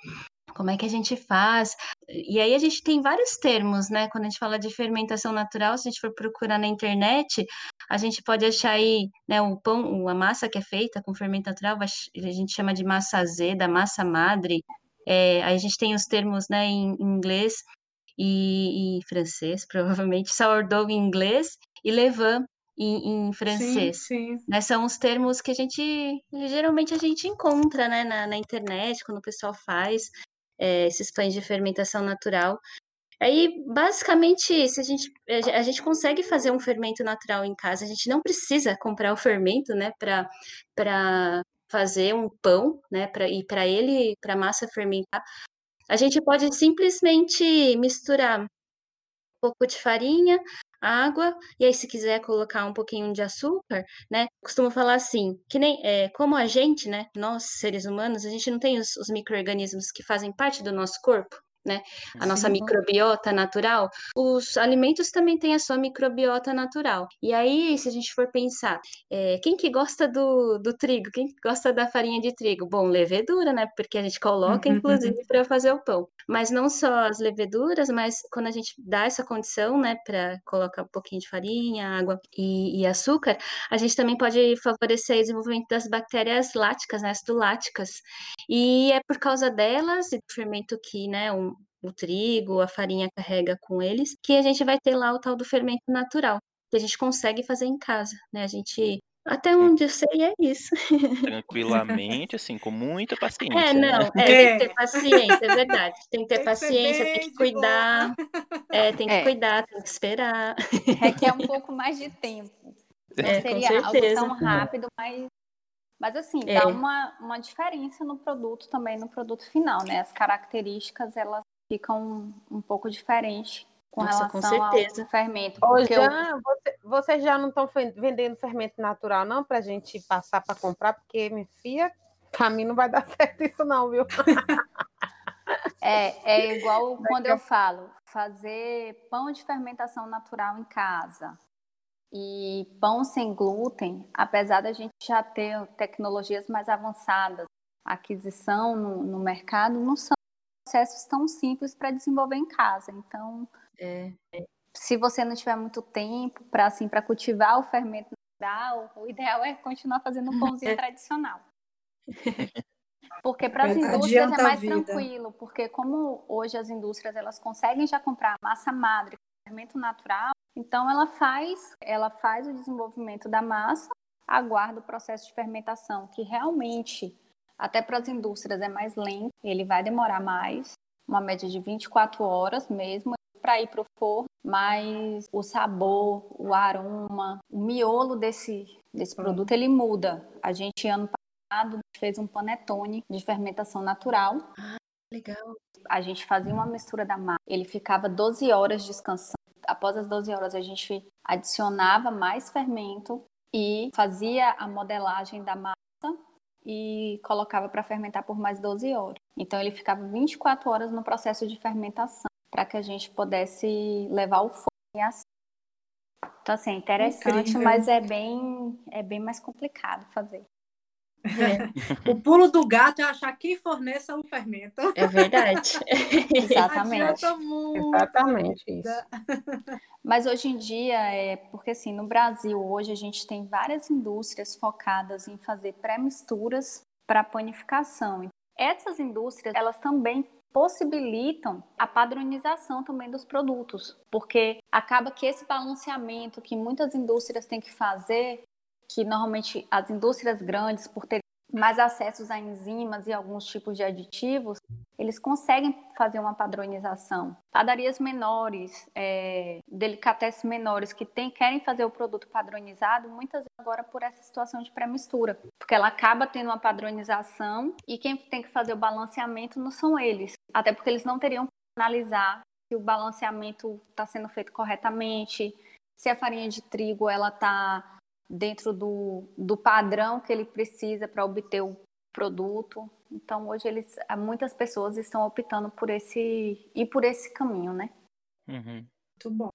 Como é que a gente faz? E aí a gente tem vários termos, né? Quando a gente fala de fermentação natural, se a gente for procurar na internet, a gente pode achar aí, né, o pão, a massa que é feita com fermento natural, a gente chama de massa azeda, massa madre. É, aí a gente tem os termos, né, em inglês e, e francês, (laughs) provavelmente, sourdough em inglês e levain em, em francês Sim, sim. né? São os termos que a gente geralmente a gente encontra, né, na, na internet, quando o pessoal faz é, esses pães de fermentação natural. Aí, basicamente, isso, a gente, ge- a gente consegue fazer um fermento natural em casa, a gente não precisa comprar o fermento, né, para fazer um pão, né, para e para ele, para a massa fermentar. A gente pode simplesmente misturar pouco de farinha, água, e aí se quiser colocar um pouquinho de açúcar, né? Costumo falar assim, que nem é, como a gente, né? Nós, seres humanos, a gente não tem os, os micro-organismos que fazem parte do nosso corpo, né? A nossa Sim. microbiota natural. Os alimentos também têm a sua microbiota natural. E aí, se a gente for pensar, é, quem que gosta do, do trigo? Quem que gosta da farinha de trigo? Bom, levedura, né? Porque a gente coloca, inclusive, para fazer o pão. Mas não só as leveduras, mas quando a gente dá essa condição, né, para colocar um pouquinho de farinha, água e, e açúcar, a gente também pode favorecer o desenvolvimento das bactérias láticas, né, acidoláticas. E é por causa delas e do fermento que, né, o, o trigo, a farinha carrega com eles, que a gente vai ter lá o tal do fermento natural, que a gente consegue fazer em casa, né? A gente, até onde eu sei, é isso. Tranquilamente, assim, com muita (laughs) paciência. É, né? não, é, tem que ter paciência, é verdade. Tem que ter Tem que paciência, tem que cuidar. É, tem que É. cuidar, tem que esperar. Requer um pouco mais de tempo. Não É, com seria algo tão rápido, mas, mas assim, É. dá uma, uma diferença no produto também, no produto final, né? As características, elas ficam um pouco diferentes com Nossa, com relação certeza. ao fermento. Ô, Jean, você- vocês já não estão vendendo fermento natural, não, para a gente passar para comprar, porque, minha filha, para mim não vai dar (laughs) certo isso, não, viu? (laughs) É, é igual quando eu falo, fazer pão de fermentação natural em casa e pão sem glúten, apesar da gente já ter tecnologias mais avançadas, aquisição no, no mercado não são processos tão simples para desenvolver em casa. Então, É. se você não tiver muito tempo para assim, para cultivar o fermento natural, o ideal é continuar fazendo um pãozinho (laughs) tradicional. (laughs) Porque para as Adianta indústrias é mais tranquilo, porque como hoje as indústrias elas conseguem já comprar massa madre, fermento natural, então ela faz, ela faz o desenvolvimento da massa, aguarda o processo de fermentação, que realmente até para as indústrias é mais lento, ele vai demorar mais, uma média de 24 horas mesmo para ir para o forno, mas o sabor, o aroma, o miolo desse, desse produto ele muda. A gente ano passado fez um panetone de fermentação natural. Legal. A gente fazia uma mistura da massa, ele ficava 12 horas descansando. Após as 12 horas a gente adicionava mais fermento e fazia a modelagem da massa e colocava para fermentar por mais 12 horas. Então ele ficava 24 horas no processo de fermentação para que a gente pudesse levar o forno e assim. Então assim, é interessante, Incrível. mas é bem é bem mais complicado fazer. O pulo do gato é achar quem forneça o fermento. É verdade. (laughs) Exatamente. Exatamente isso. Mas hoje em dia, é porque assim, no Brasil, hoje a gente tem várias indústrias focadas em fazer pré-misturas para panificação. Essas indústrias, elas também possibilitam a padronização também dos produtos, porque acaba que esse balanceamento que muitas indústrias têm que fazer, que normalmente as indústrias grandes, por ter mais acessos a enzimas e alguns tipos de aditivos, eles conseguem fazer uma padronização. Padarias menores, é, menores que tem, querem fazer o produto padronizado, muitas agora por essa situação de pré-mistura, porque ela acaba tendo uma padronização e quem tem que fazer o balanceamento não são eles, até porque eles não teriam que analisar se o balanceamento está sendo feito corretamente, se a farinha de trigo ela está dentro do, do padrão que ele precisa para obter o produto. Então hoje eles, muitas pessoas estão optando por esse ir por esse caminho, né? Uhum. Muito bom.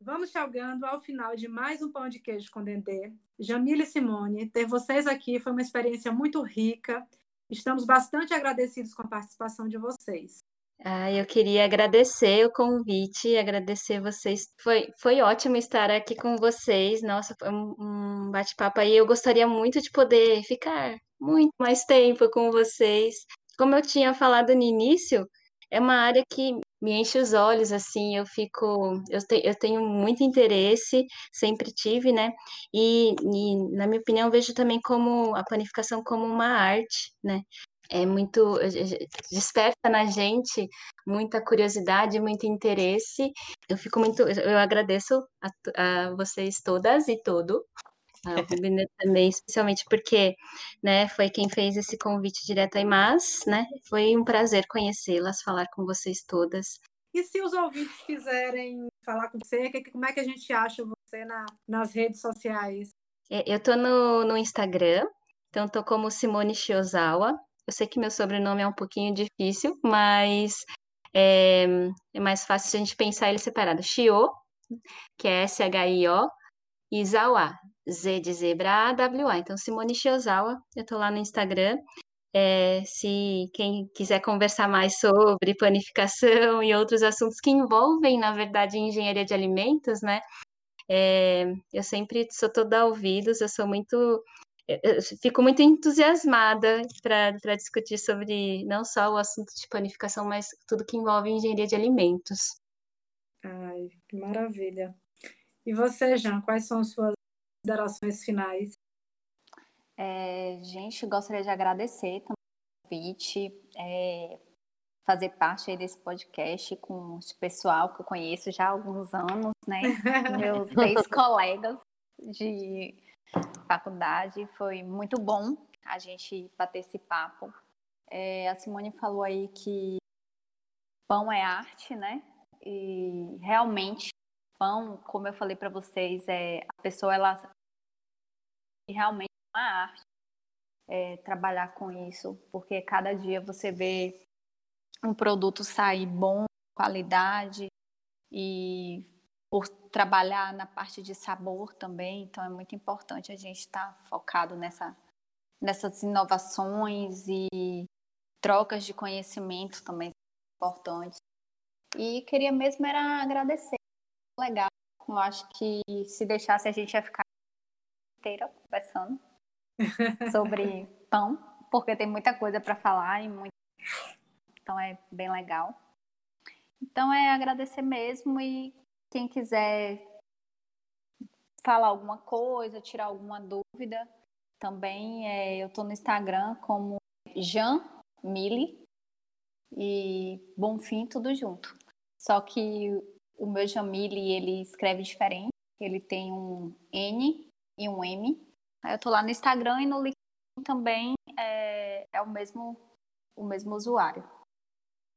Vamos chegando ao final de mais um Pão de Queijo com Dendê. Jamila e Simone, ter vocês aqui foi uma experiência muito rica. Estamos bastante agradecidos com a participação de vocês. Ah, eu queria agradecer o convite, agradecer vocês. Foi, foi ótimo estar aqui com vocês. Nossa, foi um, bate-papo aí. Eu gostaria muito de poder ficar muito mais tempo com vocês. Como eu tinha falado no início, é uma área que me enche os olhos, assim, eu fico, eu, te, eu tenho muito interesse, sempre tive, né? E, e, na minha opinião, vejo também como a panificação como uma arte, né? É muito desperta na gente muita curiosidade, muito interesse. Eu fico muito, eu agradeço a, a vocês todas e todo. A (laughs) Rubina também, especialmente porque, né, foi quem fez esse convite direto a IMAS, né? Foi um prazer conhecê-las, falar com vocês todas. E se os ouvintes quiserem falar com você, como é que a gente acha você na, nas redes sociais? É, eu tô no, no Instagram, então tô como Simone Shiozawa, eu sei que meu sobrenome é um pouquinho difícil, mas é, é mais fácil a gente pensar ele separado. Shio, que é S-H-I-O, e Zawa, Z de zebra, A-W-A. Então, Simone Shiozawa, eu tô lá no Instagram. É, se quem quiser conversar mais sobre panificação e outros assuntos que envolvem, na verdade, engenharia de alimentos, né? É, eu sempre sou toda ouvidos, eu sou muito fico muito entusiasmada para discutir sobre não só o assunto de panificação, mas tudo que envolve engenharia de alimentos. Ai, que maravilha. E você, Jean, quais são as suas considerações finais? É, gente, gostaria de agradecer também o convite, é, fazer parte desse podcast com esse pessoal que eu conheço já há alguns anos, né? (laughs) Meus ex-colegas de faculdade. Foi muito bom a gente bater esse papo. É, a Simone falou aí que pão é arte, né? E realmente, pão, como eu falei para vocês, é a pessoa ela realmente é uma arte é, trabalhar com isso, porque cada dia você vê um produto sair bom, qualidade e por trabalhar na parte de sabor também, então é muito importante a gente estar tá focado nessa, nessas inovações e trocas de conhecimento também importantes. E queria mesmo era agradecer, legal. Eu acho que se deixasse a gente ia ficar inteira conversando (laughs) sobre pão, porque tem muita coisa para falar e muito então é bem legal. Então é agradecer mesmo e quem quiser falar alguma coisa, tirar alguma dúvida, também é, eu estou no Instagram como Jan Mili e Bonfim tudo junto. Só que o meu Jamile ele escreve diferente, ele tem um N e um M. Eu tô lá no Instagram e no LinkedIn também é, é o mesmo o mesmo usuário.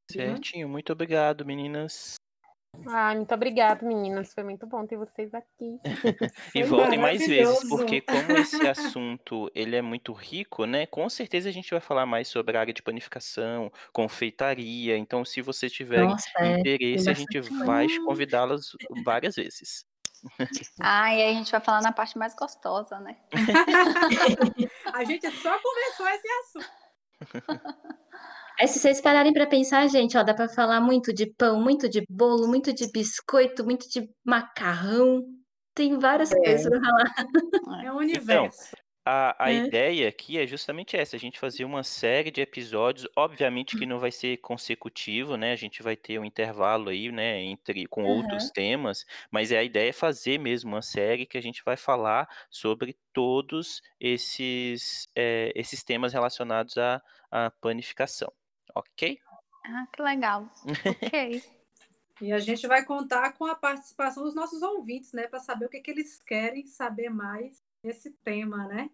Certinho, muito obrigado, meninas. Ai, muito obrigada, meninas. Foi muito bom ter vocês aqui. (laughs) e voltem mais vezes, porque como esse assunto ele é muito rico, né? Com certeza a gente vai falar mais sobre a área de panificação, confeitaria. Então, se você tiver é, interesse, a gente vai convidá-las várias vezes. Ah, e aí a gente vai falar na parte mais gostosa, né? (laughs) a gente só começou esse assunto. (laughs) Aí, se vocês pararem para pensar, gente, ó, dá para falar muito de pão, muito de bolo, muito de biscoito, muito de macarrão. Tem várias é. coisas para falar. É o universo. Então, A, a É. ideia aqui é justamente essa, a gente fazer uma série de episódios, obviamente que não vai ser consecutivo, né? A gente vai ter um intervalo aí, né, entre com outros temas, mas é a ideia é fazer mesmo uma série que a gente vai falar sobre todos esses eh, esses temas relacionados à, à planificação, ok? Ah, que legal. Ok. (laughs) E a gente vai contar com a participação dos nossos ouvintes, né, para saber o que, que eles querem saber mais desse tema, né?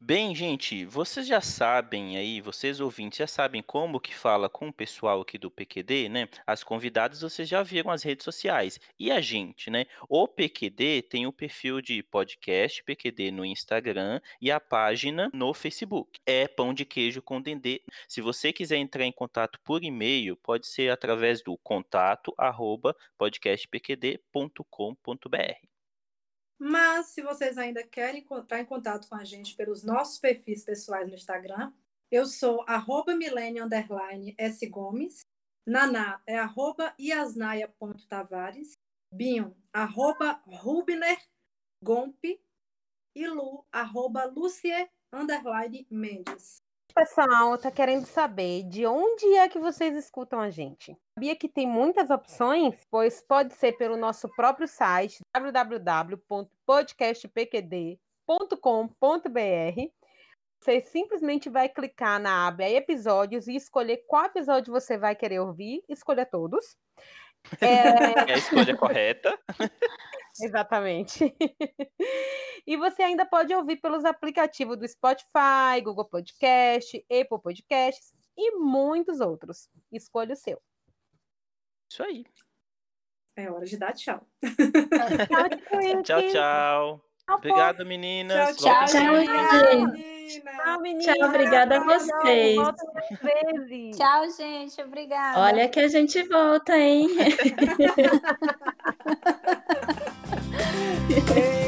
Bem, gente, vocês já sabem aí, vocês ouvintes já sabem como que fala com o pessoal aqui do PQD, né? As convidadas vocês já viram as redes sociais. E a gente, né? O PQD tem o perfil de podcast PQD no Instagram e a página no Facebook. É Pão de Queijo com Dendê. Se você quiser entrar em contato por e-mail, pode ser através do contato podcastpqd.com.br. Mas se vocês ainda querem entrar em contato com a gente pelos nossos perfis pessoais no Instagram, eu sou arroba Gomes, Naná é arroba iasnaia.tavares, Binho, arroba Rubner Gompe e Lu, arroba Lucie, Mendes. Pessoal tá querendo saber de onde é que vocês escutam a gente. Sabia que tem muitas opções? Pois pode ser pelo nosso próprio site www.podcastpqd.com.br. Você simplesmente vai clicar na aba episódios e escolher qual episódio você vai querer ouvir. Escolha todos. (laughs) É a escolha correta. (laughs) Exatamente. E você ainda pode ouvir pelos aplicativos do Spotify, Google Podcast, Apple Podcasts e muitos outros. Escolha o seu. Isso aí. É hora de dar tchau. tchau, (laughs) tchau. tchau. Obrigado, meninas. Tchau, tchau, tchau, tchau meninas. Tchau, obrigada a vocês. Tchau, gente. Obrigada. Olha que a gente volta, hein? (laughs) (laughs)